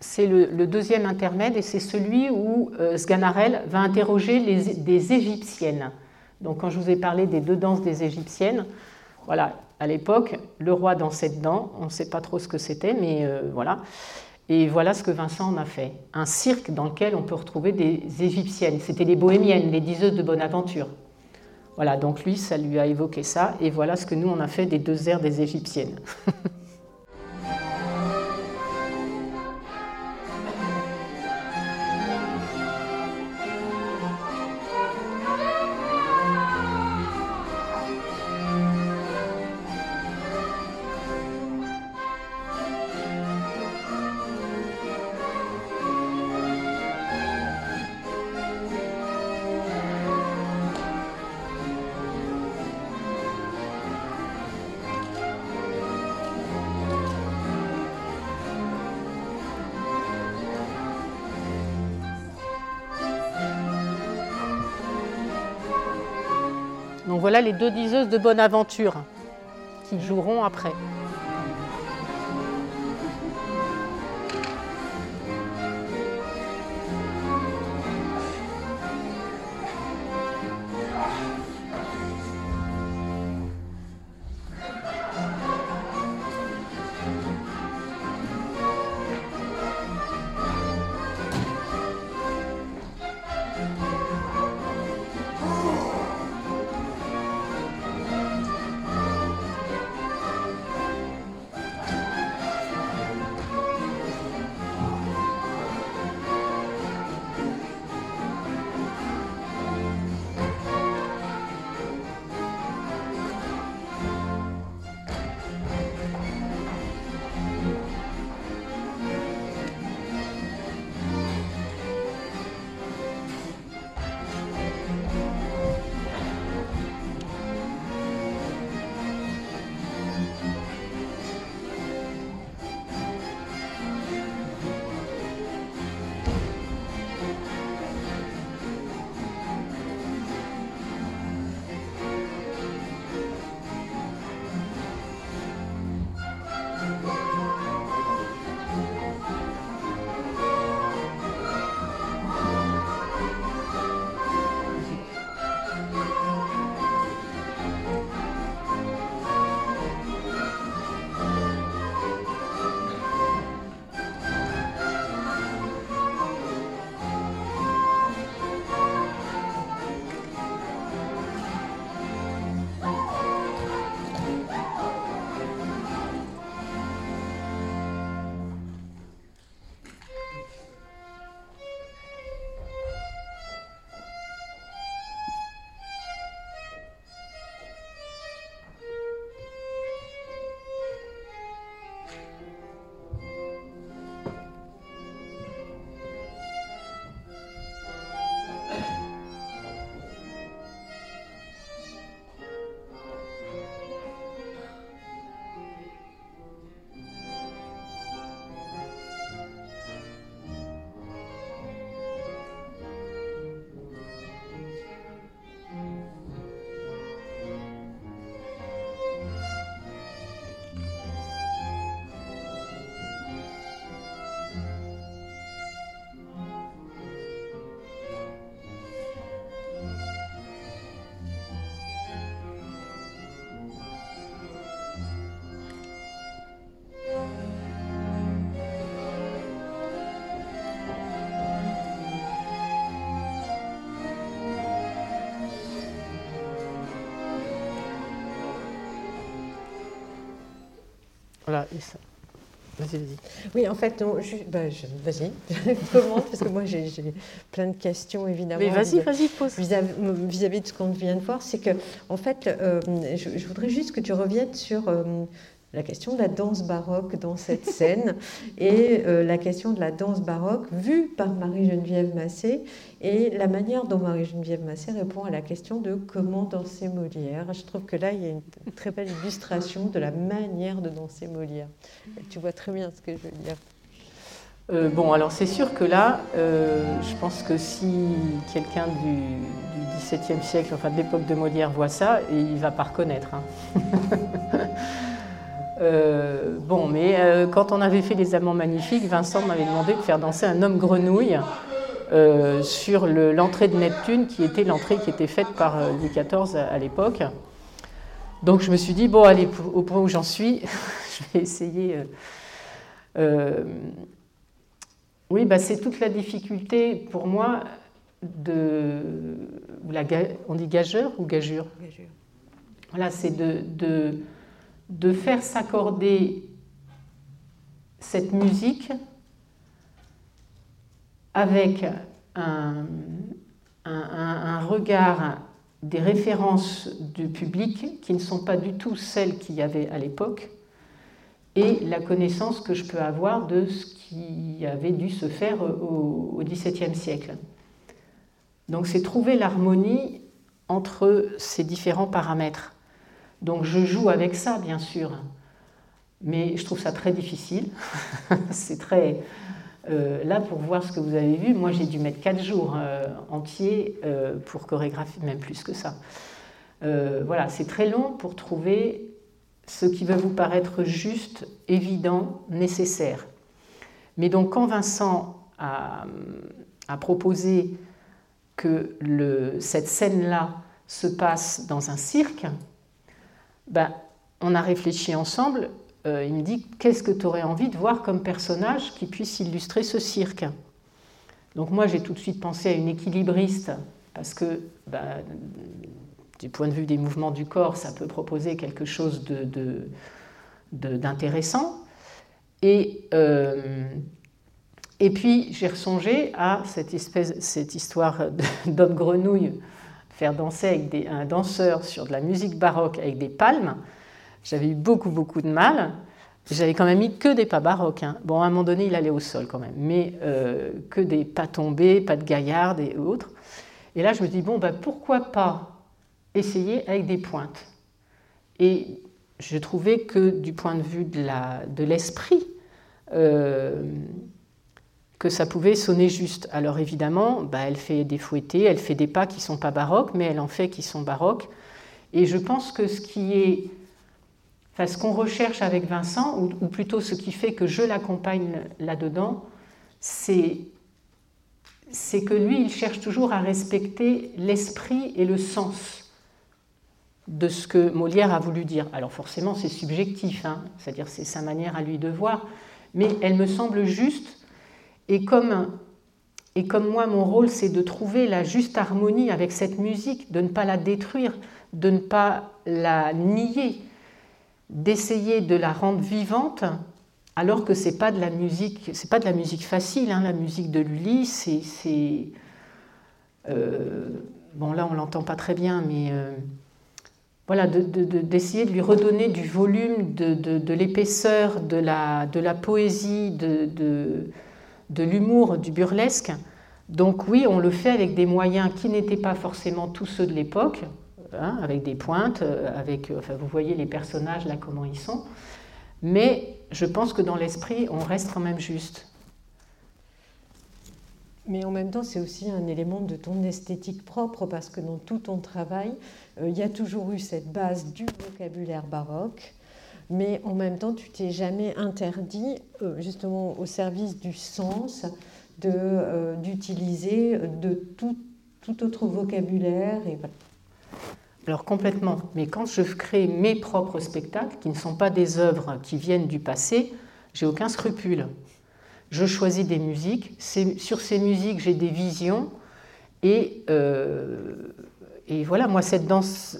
c'est le, deuxième intermède et c'est celui où euh, Sganarelle va interroger des Égyptiennes. Donc quand je vous ai parlé des deux danses des Égyptiennes, voilà, à l'époque, le roi dansait dedans, on ne sait pas trop ce que c'était, mais euh, voilà. Et voilà ce que Vincent en a fait. Un cirque dans lequel on peut retrouver des Égyptiennes. C'était les bohémiennes, les diseuses de Bonaventure. Voilà, donc lui, ça lui a évoqué ça. Et voilà ce que nous, on a fait des deux airs des Égyptiennes. les deux diseuses de Bonaventure qui joueront après. Voilà, et ça. Vas-y, vas-y.
Oui, en fait, non, bah, vas-y, commente, parce que moi j'ai plein de questions évidemment.
Mais vas-y, vas-y, pose.
Vis-à-vis de ce qu'on vient de voir, c'est que, en fait, euh, je, voudrais juste que tu reviennes sur euh, la question de la danse baroque dans cette scène et euh, la question de la danse baroque vue par Marie-Geneviève Massé et la manière dont Marie-Geneviève Massé répond à la question de comment danser Molière. Je trouve que là, il y a une très belle illustration de la manière de danser Molière. tu vois très bien ce que je veux dire.
Euh, bon, alors c'est sûr que là, euh, je pense que si quelqu'un du, XVIIe siècle, enfin de l'époque de Molière, voit ça, il ne va pas reconnaître. Hein. Euh, bon, mais euh, quand on avait fait les Amants magnifiques, Vincent m'avait demandé de faire danser un homme grenouille euh, sur l'entrée de Neptune, qui était l'entrée qui était faite par Louis XIV à, l'époque. Donc je me suis dit, bon, allez, au point où j'en suis, je vais essayer. oui, bah, c'est toute la difficulté pour moi de. on dit gageur ou gagure Gagure. Voilà, c'est de de faire s'accorder cette musique avec un, regard des références du public qui ne sont pas du tout celles qu'il y avait à l'époque et la connaissance que je peux avoir de ce qui avait dû se faire au XVIIe siècle. Donc c'est trouver l'harmonie entre ces différents paramètres. Donc je joue avec ça, bien sûr, mais je trouve ça très difficile. c'est très... Euh, là, pour voir ce que vous avez vu, moi j'ai dû mettre 4 jours euh, entiers euh, pour chorégraphier, même plus que ça. voilà, c'est très long pour trouver ce qui va vous paraître juste, évident, nécessaire. Mais donc quand Vincent a, proposé que cette scène-là se passe dans un cirque, ben, on a réfléchi ensemble. Euh, il me dit Qu'est-ce que tu aurais envie de voir comme personnage qui puisse illustrer ce cirque? Donc, moi, j'ai tout de suite pensé à une équilibriste, parce que ben, du point de vue des mouvements du corps, ça peut proposer quelque chose d'intéressant. Et, euh, et puis, j'ai ressongé à cette, histoire d'homme grenouille faire danser avec des, un danseur sur de la musique baroque avec des palmes, j'avais eu beaucoup, beaucoup de mal. J'avais quand même mis que des pas baroques. Hein. Bon, à un moment donné, il allait au sol quand même, mais euh, que des pas tombés, pas de gaillarde et autres. Et là, je me dis, bon, ben, pourquoi pas essayer avec des pointes? Et je trouvais que du point de vue de l'esprit, de euh, que ça pouvait sonner juste. Alors évidemment, bah, elle fait des fouettés, elle fait des pas qui sont pas baroques, mais elle en fait qui sont baroques. Et je pense que ce qui est, enfin, ce qu'on recherche avec Vincent, ou, plutôt ce qui fait que je l'accompagne là-dedans, c'est c'est que lui, il cherche toujours à respecter l'esprit et le sens de ce que Molière a voulu dire. Alors forcément, c'est subjectif, hein, c'est-à-dire c'est sa manière à lui de voir, mais elle me semble juste et comme, et comme moi, mon rôle, c'est de trouver la juste harmonie avec cette musique, de ne pas la détruire, de ne pas la nier, d'essayer de la rendre vivante, alors que c'est pas de la musique, c'est pas de la musique facile. Hein, la musique de Lully, c'est, euh, bon là on l'entend pas très bien, mais euh, voilà, d'essayer de, lui redonner du volume, de, l'épaisseur, de la, de la poésie, de, de l'humour, du burlesque. Donc oui, on le fait avec des moyens qui n'étaient pas forcément tous ceux de l'époque, hein, avec des pointes, euh, avec, enfin, vous voyez les personnages là comment ils sont. Mais je pense que dans l'esprit, on reste quand même juste.
Mais en même temps, c'est aussi un élément de ton esthétique propre, parce que dans tout ton travail, euh, il y a toujours eu cette base du vocabulaire baroque, mais en même temps, tu t'es jamais interdit, euh, justement au service du sens, euh, d'utiliser de, tout, tout, autre vocabulaire.
Alors complètement, mais quand je crée mes propres spectacles, qui ne sont pas des œuvres qui viennent du passé, j'ai aucun scrupule. Je choisis des musiques, sur ces musiques j'ai des visions, et euh, et voilà, moi, cette danse,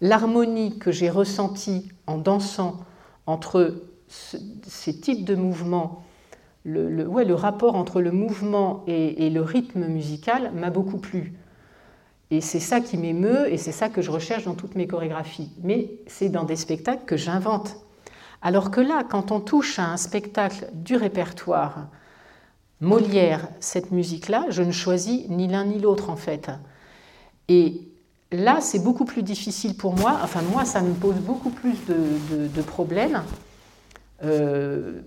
l'harmonie que j'ai ressentie en dansant entre ces types de mouvements, le, rapport entre le mouvement et, le rythme musical m'a beaucoup plu. Et c'est ça qui m'émeut et c'est ça que je recherche dans toutes mes chorégraphies. Mais c'est dans des spectacles que j'invente. Alors que là, quand on touche à un spectacle du répertoire, Molière, cette musique-là, je ne choisis ni l'un ni l'autre en fait. Et là, c'est beaucoup plus difficile pour moi, enfin moi, ça me pose beaucoup plus de, problèmes. Euh,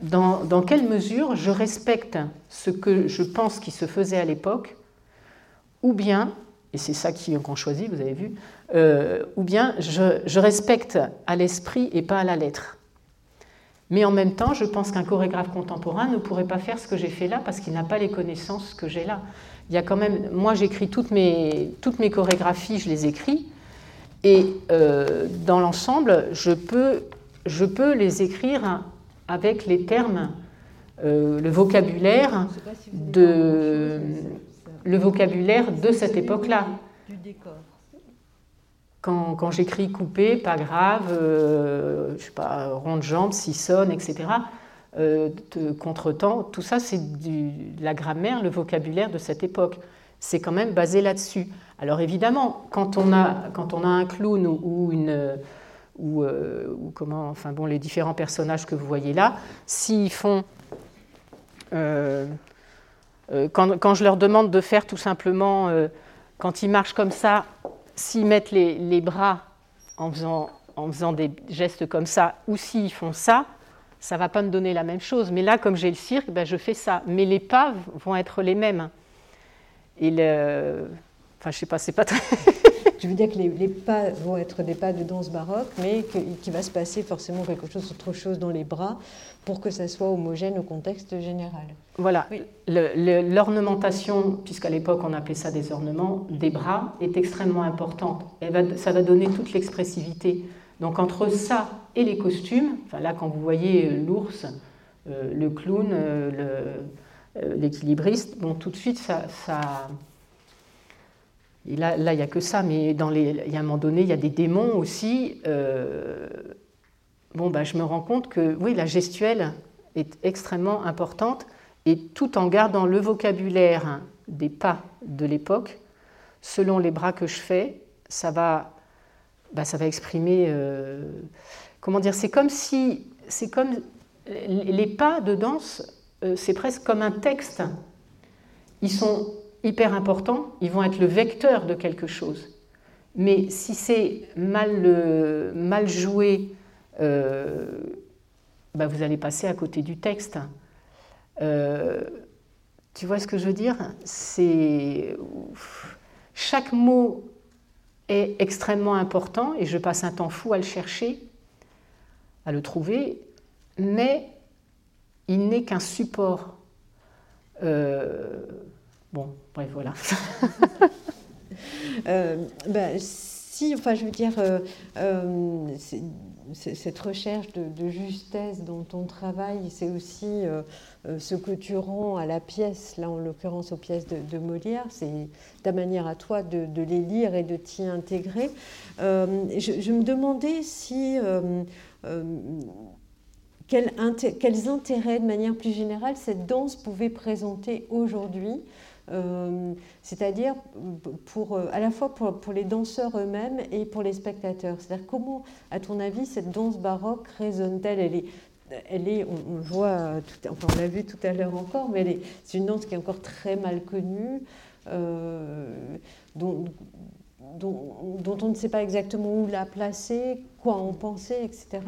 dans, quelle mesure je respecte ce que je pense qui se faisait à l'époque, ou bien, et c'est ça qu'on choisit, vous avez vu, euh, ou bien je, je respecte à l'esprit et pas à la lettre. Mais en même temps, je pense qu'un chorégraphe contemporain ne pourrait pas faire ce que j'ai fait là parce qu'il n'a pas les connaissances que j'ai là. Il y a quand même, moi j'écris toutes mes, toutes mes chorégraphies, je les écris, et euh, dans l'ensemble, je peux, je peux les écrire avec les termes, euh, le vocabulaire de, le vocabulaire de cette époque-là. Du décor. Quand, quand j'écris coupé, pas grave, euh, je sais pas, rond de jambe, sonne, etc. Euh, de contretemps, tout ça c'est la grammaire, le vocabulaire de cette époque. C'est quand même basé là-dessus. Alors évidemment, quand on a, quand on a un clown ou, une euh, ou, comment, enfin bon, les différents personnages que vous voyez là, s'ils font, quand, quand, je leur demande de faire tout simplement, quand ils marchent comme ça, s'ils mettent les, bras en faisant, en faisant, des gestes comme ça, ou s'ils font ça, ça ne va pas me donner la même chose. Mais là, comme j'ai le cirque, ben, je fais ça. Mais les pas vont être les mêmes. Et le... Enfin, je sais pas, c'est pas très...
Je veux dire que les, pas vont être des pas de danse baroque, mais qu'il va se passer forcément quelque chose, autre chose dans les bras pour que ça soit homogène au contexte général.
Voilà, l'ornementation, puisqu'à l'époque on appelait ça des ornements, des bras est extrêmement importante. ça va donner toute l'expressivité. Donc entre ça et les costumes, là quand vous voyez euh, l'ours, euh, le clown, euh, l'équilibriste, tout de suite ça, ça et là, il n'y a que ça, mais dans les, il y a un moment donné, il y a des démons aussi. bon, bah, je me rends compte que oui, la gestuelle est extrêmement importante, et tout en gardant le vocabulaire des pas de l'époque, selon les bras que je fais, ça va, bah, ça va exprimer. Euh, comment dire C'est comme si, c'est comme les pas de danse, euh, c'est presque comme un texte. Ils sont hyper importants, ils vont être le vecteur de quelque chose. Mais si c'est mal, euh, mal joué, bah vous allez passer à côté du texte. Tu vois ce que je veux dire? C'est chaque mot est extrêmement important et je passe un temps fou à le chercher, à le trouver, mais il n'est qu'un support. Bon, bref, voilà.
euh, ben, si, enfin, je veux dire, euh, euh, cette recherche de, justesse dans ton travail, c'est aussi euh, ce que tu rends à la pièce, là en l'occurrence aux pièces de, Molière, c'est ta manière à toi de, les lire et de t'y intégrer. Je, me demandais si quels intérêts, de manière plus générale, cette danse pouvait présenter aujourd'hui euh, c'est-à-dire pour, euh, à la fois pour, les danseurs eux-mêmes et pour les spectateurs. C'est-à-dire comment, à ton avis, cette danse baroque résonne-t-elle? Elle est, elle est, on, voit, enfin on l'a vu tout à l'heure encore, mais c'est une danse qui est encore très mal connue, euh, dont, dont, on ne sait pas exactement où la placer, quoi en penser, etc.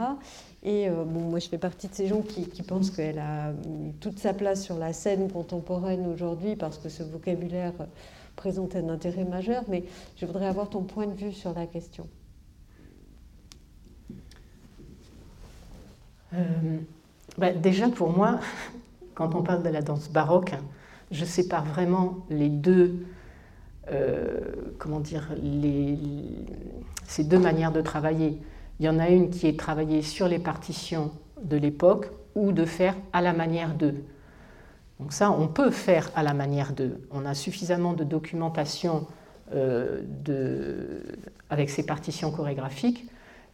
Et euh, bon, moi, je fais partie de ces gens qui, pensent qu'elle a toute sa place sur la scène contemporaine aujourd'hui parce que ce vocabulaire présente un intérêt majeur, mais je voudrais avoir ton point de vue sur la question.
Euh, bah, déjà, pour moi, quand on parle de la danse baroque, je sépare vraiment les deux euh, comment dire, les, ces deux manières de travailler. Il y en a une qui est travailler sur les partitions de l'époque ou de faire à la manière d'eux. Donc ça, on peut faire à la manière d'eux. On a suffisamment de documentation euh, de, avec ces partitions chorégraphiques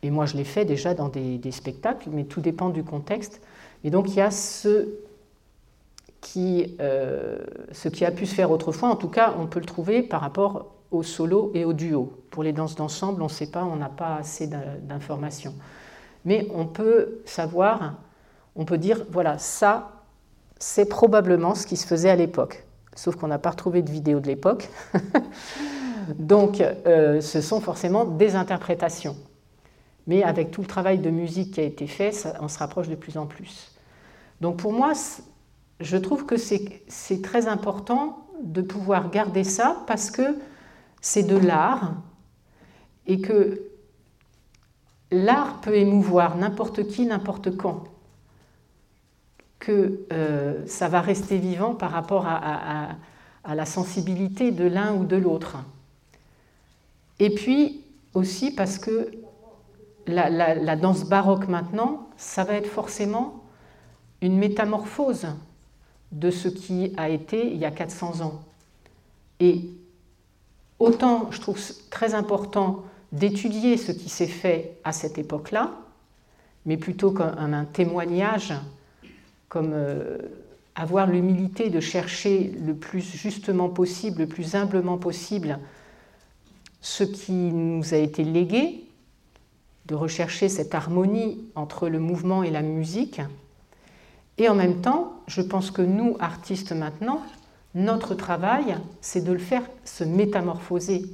Et moi, je l'ai fait déjà dans des, spectacles, mais tout dépend du contexte. Et donc, il y a ce qui, euh, ce qui a pu se faire autrefois. En tout cas, on peut le trouver par rapport au solo et au duo. Pour les danses d'ensemble, on ne sait pas, on n'a pas assez d'informations. Mais on peut savoir, on peut dire, voilà, ça, c'est probablement ce qui se faisait à l'époque. Sauf qu'on n'a pas retrouvé de vidéo de l'époque. Donc, euh, ce sont forcément des interprétations. Mais avec tout le travail de musique qui a été fait, on se rapproche de plus en plus. Donc, pour moi, je trouve que c'est très important de pouvoir garder ça parce que c'est de l'art et que l'art peut émouvoir n'importe qui, n'importe quand. Que euh, ça va rester vivant par rapport à, la sensibilité de l'un ou de l'autre. Et puis aussi parce que la, la, danse baroque maintenant, ça va être forcément une métamorphose de ce qui a été il y a 400 ans. Et autant je trouve très important d'étudier ce qui s'est fait à cette époque-là, mais plutôt comme un témoignage, comme euh, avoir l'humilité de chercher le plus justement possible, le plus humblement possible, ce qui nous a été légué, de rechercher cette harmonie entre le mouvement et la musique. Et en même temps, je pense que nous, artistes maintenant, notre travail, c'est de le faire se métamorphoser.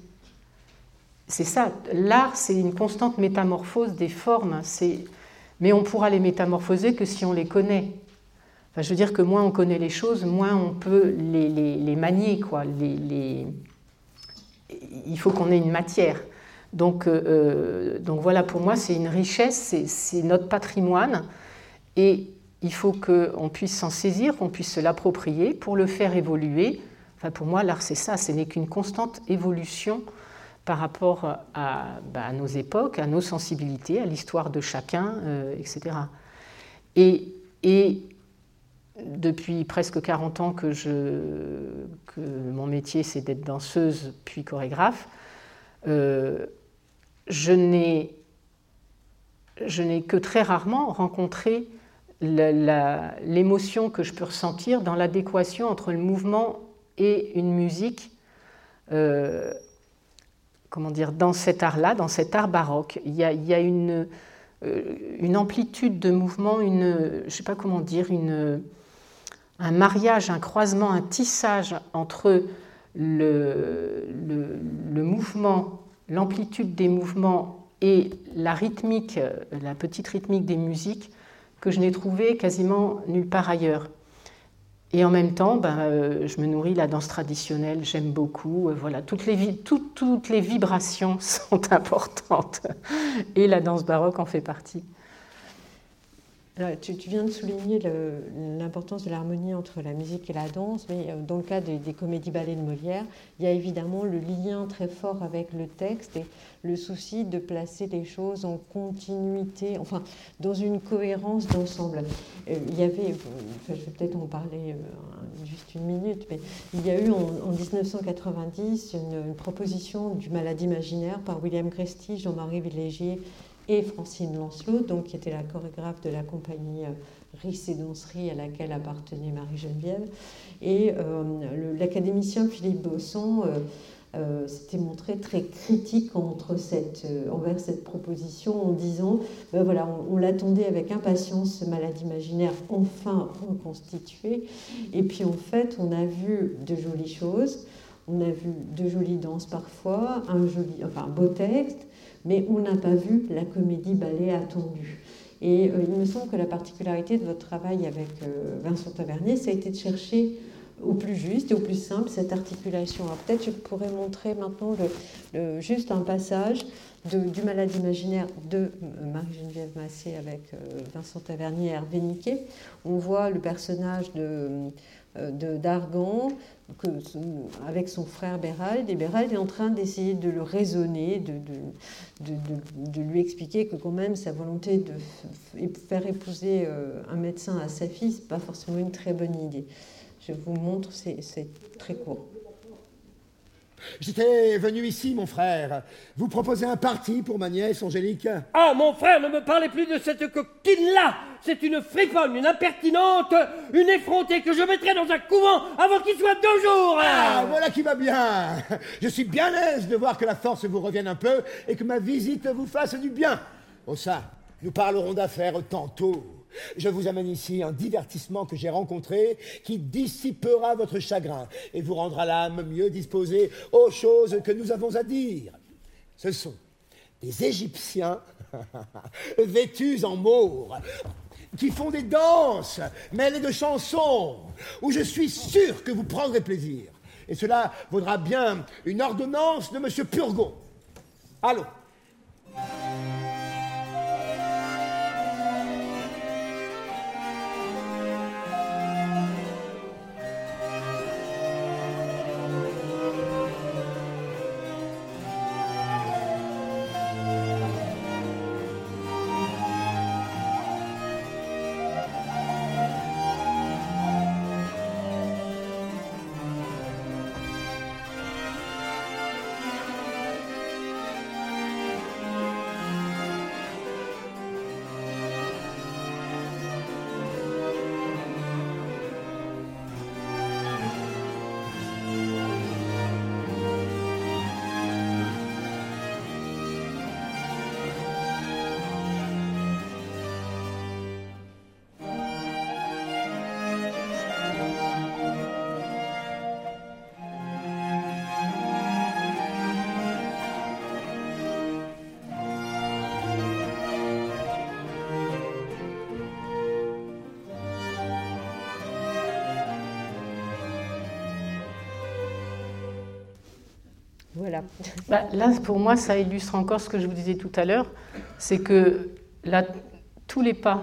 C'est ça, l'art, c'est une constante métamorphose des formes, mais on pourra les métamorphoser que si on les connaît. Enfin, je veux dire que moins on connaît les choses, moins on peut les, manier. Quoi. Les, Il faut qu'on ait une matière. Donc, euh, euh, donc voilà, pour moi, c'est une richesse, c'est notre patrimoine. Et il faut qu'on puisse s'en saisir, qu'on puisse se l'approprier pour le faire évoluer. Pour moi, l'art, c'est ça, ce n'est qu'une constante évolution par rapport à, bah, nos époques, à nos sensibilités, à l'histoire de chacun, euh, etc. Et, depuis presque 40 ans que, je, mon métier, c'est d'être danseuse puis chorégraphe, euh, je n'ai que très rarement rencontré l'émotion que je peux ressentir dans l'adéquation entre le mouvement et une musique, euh, comment dire, dans cet art-là, dans cet art baroque. Il y a, une, euh, une, amplitude de mouvement, une, je sais pas comment dire, une, un mariage, un croisement, un tissage entre le, le, le mouvement, l'amplitude des mouvements et la rythmique, la petite rythmique des musiques que je n'ai trouvé quasiment nulle part ailleurs. Et en même temps, ben, euh, je me nourris la danse traditionnelle, j'aime beaucoup. Euh, voilà, toutes les, toutes les vibrations sont importantes. Et la danse baroque en fait partie.
Tu, viens de souligner l'importance de l'harmonie entre la musique et la danse, mais euh, dans le cas des, comédies-ballets de Molière, il y a évidemment le lien très fort avec le texte et le souci de placer les choses en continuité, enfin, dans une cohérence d'ensemble. Euh, il y avait, je vais peut-être en parler euh, juste une minute, mais il y a eu en, 1990 une, une, proposition du malade imaginaire par William Christie, Jean-Marie Villégier Francine Lancelot, donc, qui était la chorégraphe de la compagnie euh, Riss et Danserie à laquelle appartenait Marie-Geneviève. Et euh, l'académicien Philippe Bosson euh, s'était montré très critique cette, envers cette proposition en disant ben voilà, on, l'attendait avec impatience, ce malade imaginaire enfin reconstitué. Et puis en fait, on a vu de jolies choses. On a vu de jolies danses parfois, un, joli, enfin, un beau texte, mais on n'a pas vu la comédie ballet attendue. Et euh, il me semble que la particularité de votre travail avec euh, Vincent Tavernier, ça a été de chercher au plus juste et au plus simple cette articulation. Alors peut-être je pourrais montrer maintenant juste un passage du malade imaginaire de euh, Marie-Geneviève Massé avec Vincent Tavernier et Hervé Niquet. On voit le personnage de d'Argan que, avec son frère Bérald, et Bérald est en train d'essayer de le raisonner, de, lui expliquer que quand même sa volonté de faire épouser euh, un médecin à sa fille, n'est pas forcément une très bonne idée. Je vous montre, c'est très court.
J'étais venu ici, mon frère, vous proposer un parti pour ma nièce Angélique.
Ah, mon frère, ne me parlez plus de cette coquine-là C'est une friponne, une impertinente, une effrontée que je mettrai dans un couvent avant qu'il soit deux jours
Ah, voilà qui va bien Je suis bien aise de voir que la force vous revienne un peu et que ma visite vous fasse du bien. Oh ça, nous parlerons d'affaires tantôt. Je vous amène ici un divertissement que j'ai rencontré qui dissipera votre chagrin et vous rendra l'âme mieux disposée aux choses que nous avons à dire. Ce sont des Égyptiens vêtus en maure qui font des danses mêlées de chansons où je suis sûr que vous prendrez plaisir. Et cela vaudra bien une ordonnance de M. Purgon. Allons.
Bah, là, pour moi, ça illustre encore ce que je vous disais tout à l'heure, c'est que là, tous les pas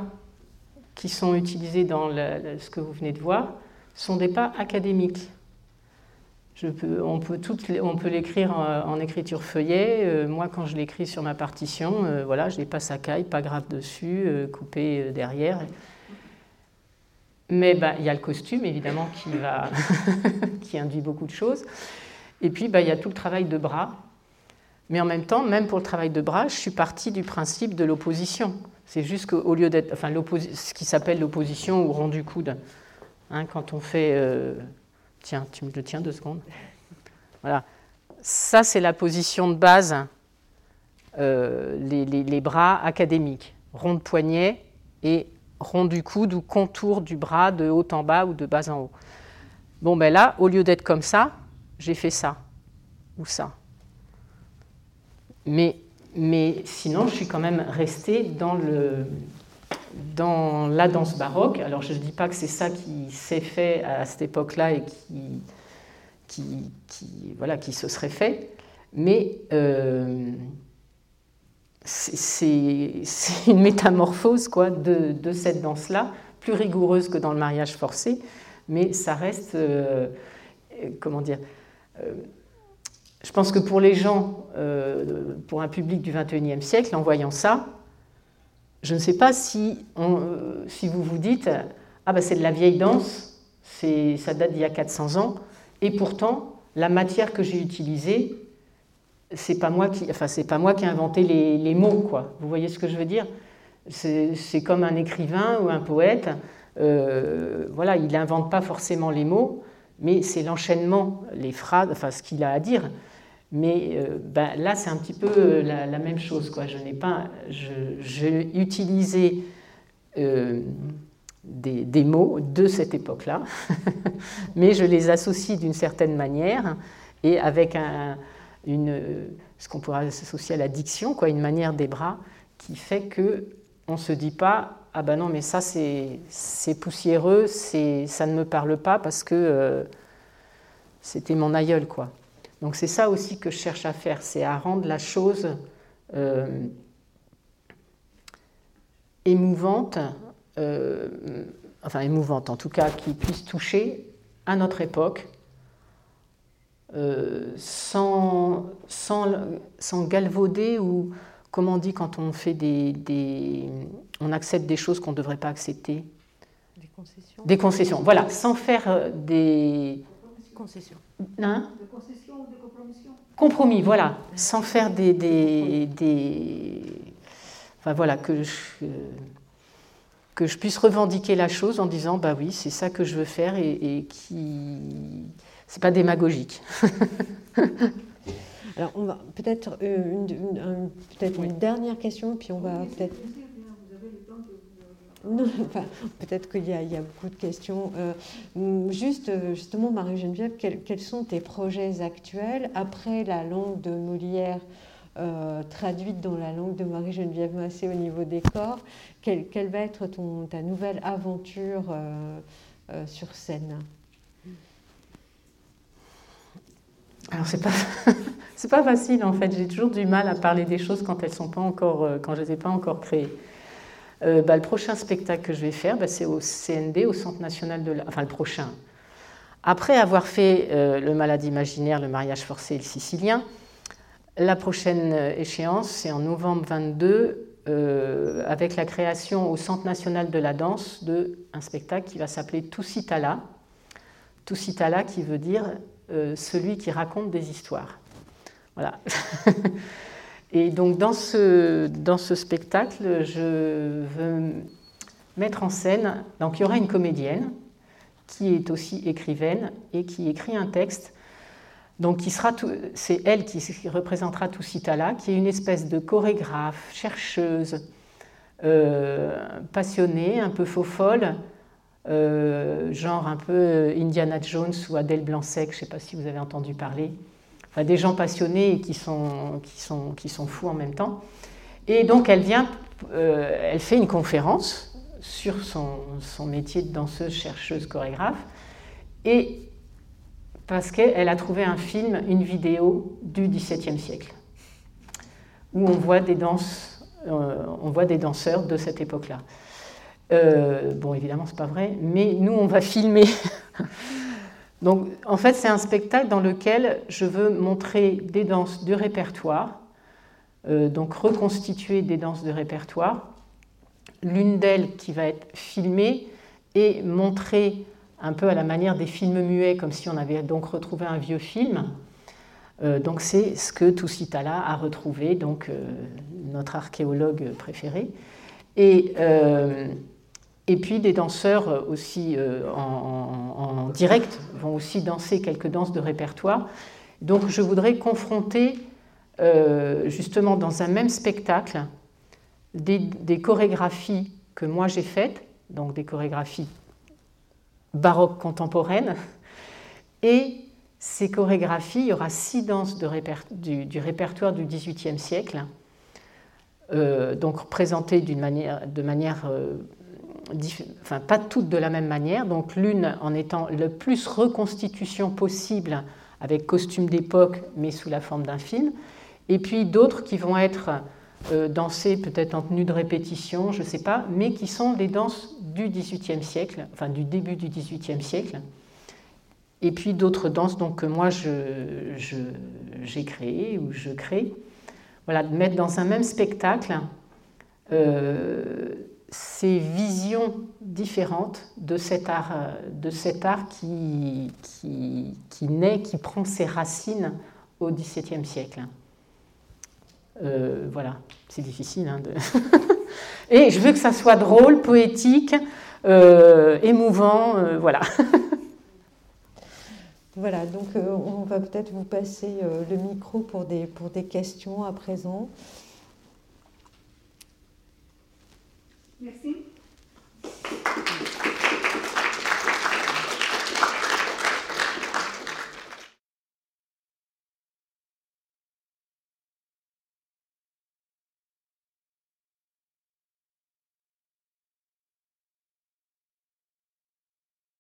qui sont utilisés dans ce que vous venez de voir sont des pas académiques. On peut, l'écrire en, écriture feuillet. Euh, moi, quand je l'écris sur ma partition, euh, voilà, je n'ai pas sa caille, pas grave dessus, euh, coupé derrière. Mais bah, il y a le costume, évidemment, qui, va qui induit beaucoup de choses. Et puis, bah, il y a tout le travail de bras. Mais en même temps, même pour le travail de bras, je suis partie du principe de l'opposition. C'est juste qu'au lieu d'être, enfin, ce qui s'appelle l'opposition ou rendu coude, hein, quand on fait, euh, tiens, tu me le tiens deux secondes. Voilà, ça c'est la position de base, euh, les, les, bras académiques, rond de poignet et rond du coude ou contour du bras de haut en bas ou de bas en haut. Bon, ben là, au lieu d'être comme ça, j'ai fait ça ou ça. Mais, mais sinon, je suis quand même restée dans, le, dans la danse baroque. Alors, je ne dis pas que c'est ça qui s'est fait à cette époque-là et qui, qui, qui, voilà, qui se serait fait, mais euh, c'est une métamorphose quoi, de, de cette danse-là, plus rigoureuse que dans le mariage forcé, mais ça reste, euh, comment dire, je pense que pour les gens, euh, pour un public du XXIe siècle, en voyant ça, je ne sais pas si, euh, si vous vous dites Ah, ben c'est de la vieille danse, ça date d'il y a 400 ans, et pourtant, la matière que j'ai utilisée, c'est pas moi qui, enfin, pas moi qui ai inventé les, les, mots, quoi. Vous voyez ce que je veux dire? C'est comme un écrivain ou un poète. voilà, il n'invente pas forcément les mots, mais c'est l'enchaînement, les phrases, enfin ce qu'il a à dire. Mais euh, ben, là, c'est un petit peu euh, la, même chose. Quoi. Je n'ai pas, j'ai utilisé euh, des, des, mots de cette époque-là, mais je les associe d'une certaine manière et avec un, une, ce qu'on pourrait associer à la diction, quoi, une manière des bras qui fait que on se dit pas ah ben non, mais ça c'est poussiéreux, ça ne me parle pas parce que euh, c'était mon aïeul, quoi. Donc c'est ça aussi que je cherche à faire, c'est à rendre la chose euh, émouvante, euh, enfin émouvante en tout cas, qui puisse toucher à notre époque, sans, sans, sans, galvauder ou comment on dit quand on fait des, on accepte des choses qu'on ne devrait pas accepter?
Des concessions.
Des concessions, voilà, sans faire euh, des
concession.
Hein? De concession ou de compromission Compromis, voilà. Sans faire des, des, Enfin voilà, que je, que je puisse revendiquer la chose en disant bah oui, c'est ça que je veux faire et, et qui. C'est pas démagogique.
Alors, on va peut-être euh, une, peut-être une dernière question, puis on va peut-être. peut-être qu'il y, a beaucoup de questions. Euh, juste, justement, Marie-Geneviève, quels, sont tes projets actuels après la langue de Molière euh, traduite dans la langue de Marie-Geneviève Massé au niveau des corps? Quelle, va être ton, ta nouvelle aventure sur scène?
Alors c'est pas c'est pas facile en fait. J'ai toujours du mal à parler des choses quand elles sont pas encore euh, quand je les ai pas encore créées. Euh, bah, le prochain spectacle que je vais faire, bah, c'est au CND, au Centre national de Enfin le prochain. Après avoir fait euh, le Malade imaginaire, le mariage forcé et le sicilien, la prochaine échéance, c'est en novembre 22, avec la création au Centre national de la danse de un spectacle qui va s'appeler Tusitala. Tusitala qui veut dire euh, celui qui raconte des histoires. Voilà. Et donc dans ce, dans ce spectacle, je veux mettre en scène, donc il y aura une comédienne qui est aussi écrivaine et qui écrit un texte. Donc qui c'est elle qui représentera tout Citala, qui est une espèce de chorégraphe, chercheuse, euh, passionnée, un peu faux folle, euh, genre un peu Indiana Jones ou Adèle Blanc-Sec, je ne sais pas si vous avez entendu parler. Enfin, des gens passionnés et qui sont, qui, sont, qui sont fous en même temps. Et donc elle vient, euh, elle fait une conférence sur son, son métier de danseuse, chercheuse, chorégraphe. Et parce qu'elle a trouvé un film, une vidéo du XVIIe siècle, où on voit des danses, euh, on voit des danseurs de cette époque-là. Euh, bon, évidemment, c'est pas vrai, mais nous, on va filmer. Donc, en fait, c'est un spectacle dans lequel je veux montrer des danses de répertoire, euh, donc reconstituer des danses de répertoire. L'une d'elles qui va être filmée et montrée un peu à la manière des films muets, comme si on avait donc retrouvé un vieux film. Euh, donc c'est ce que Toussitala a retrouvé, donc notre archéologue préféré. Et et puis des danseurs aussi euh, en, direct vont aussi danser quelques danses de répertoire. Donc je voudrais confronter euh, justement dans un même spectacle des, chorégraphies que moi j'ai faites, donc des chorégraphies baroques contemporaines, et ces chorégraphies, il y aura six danses du, répertoire du XVIIIe siècle, euh, donc présentées manière, de manière enfin pas toutes de la même manière, donc l'une en étant le plus reconstitution possible avec costume d'époque mais sous la forme d'un film, et puis d'autres qui vont être euh, dansées peut-être en tenue de répétition, je ne sais pas, mais qui sont des danses du XVIIIe siècle, enfin du début du XVIIIe siècle, et puis d'autres danses donc, que moi j'ai créées ou je crée. Voilà, de mettre dans un même spectacle euh, ces visions différentes de cet art, euh, de cet art qui, qui, qui naît, qui prend ses racines au XVIIe siècle. Euh, voilà, c'est difficile. Hein. Et je veux que ça soit drôle, poétique, euh, émouvant, voilà.
voilà, donc on va peut-être vous passer le micro pour des, pour des questions à présent.
Merci.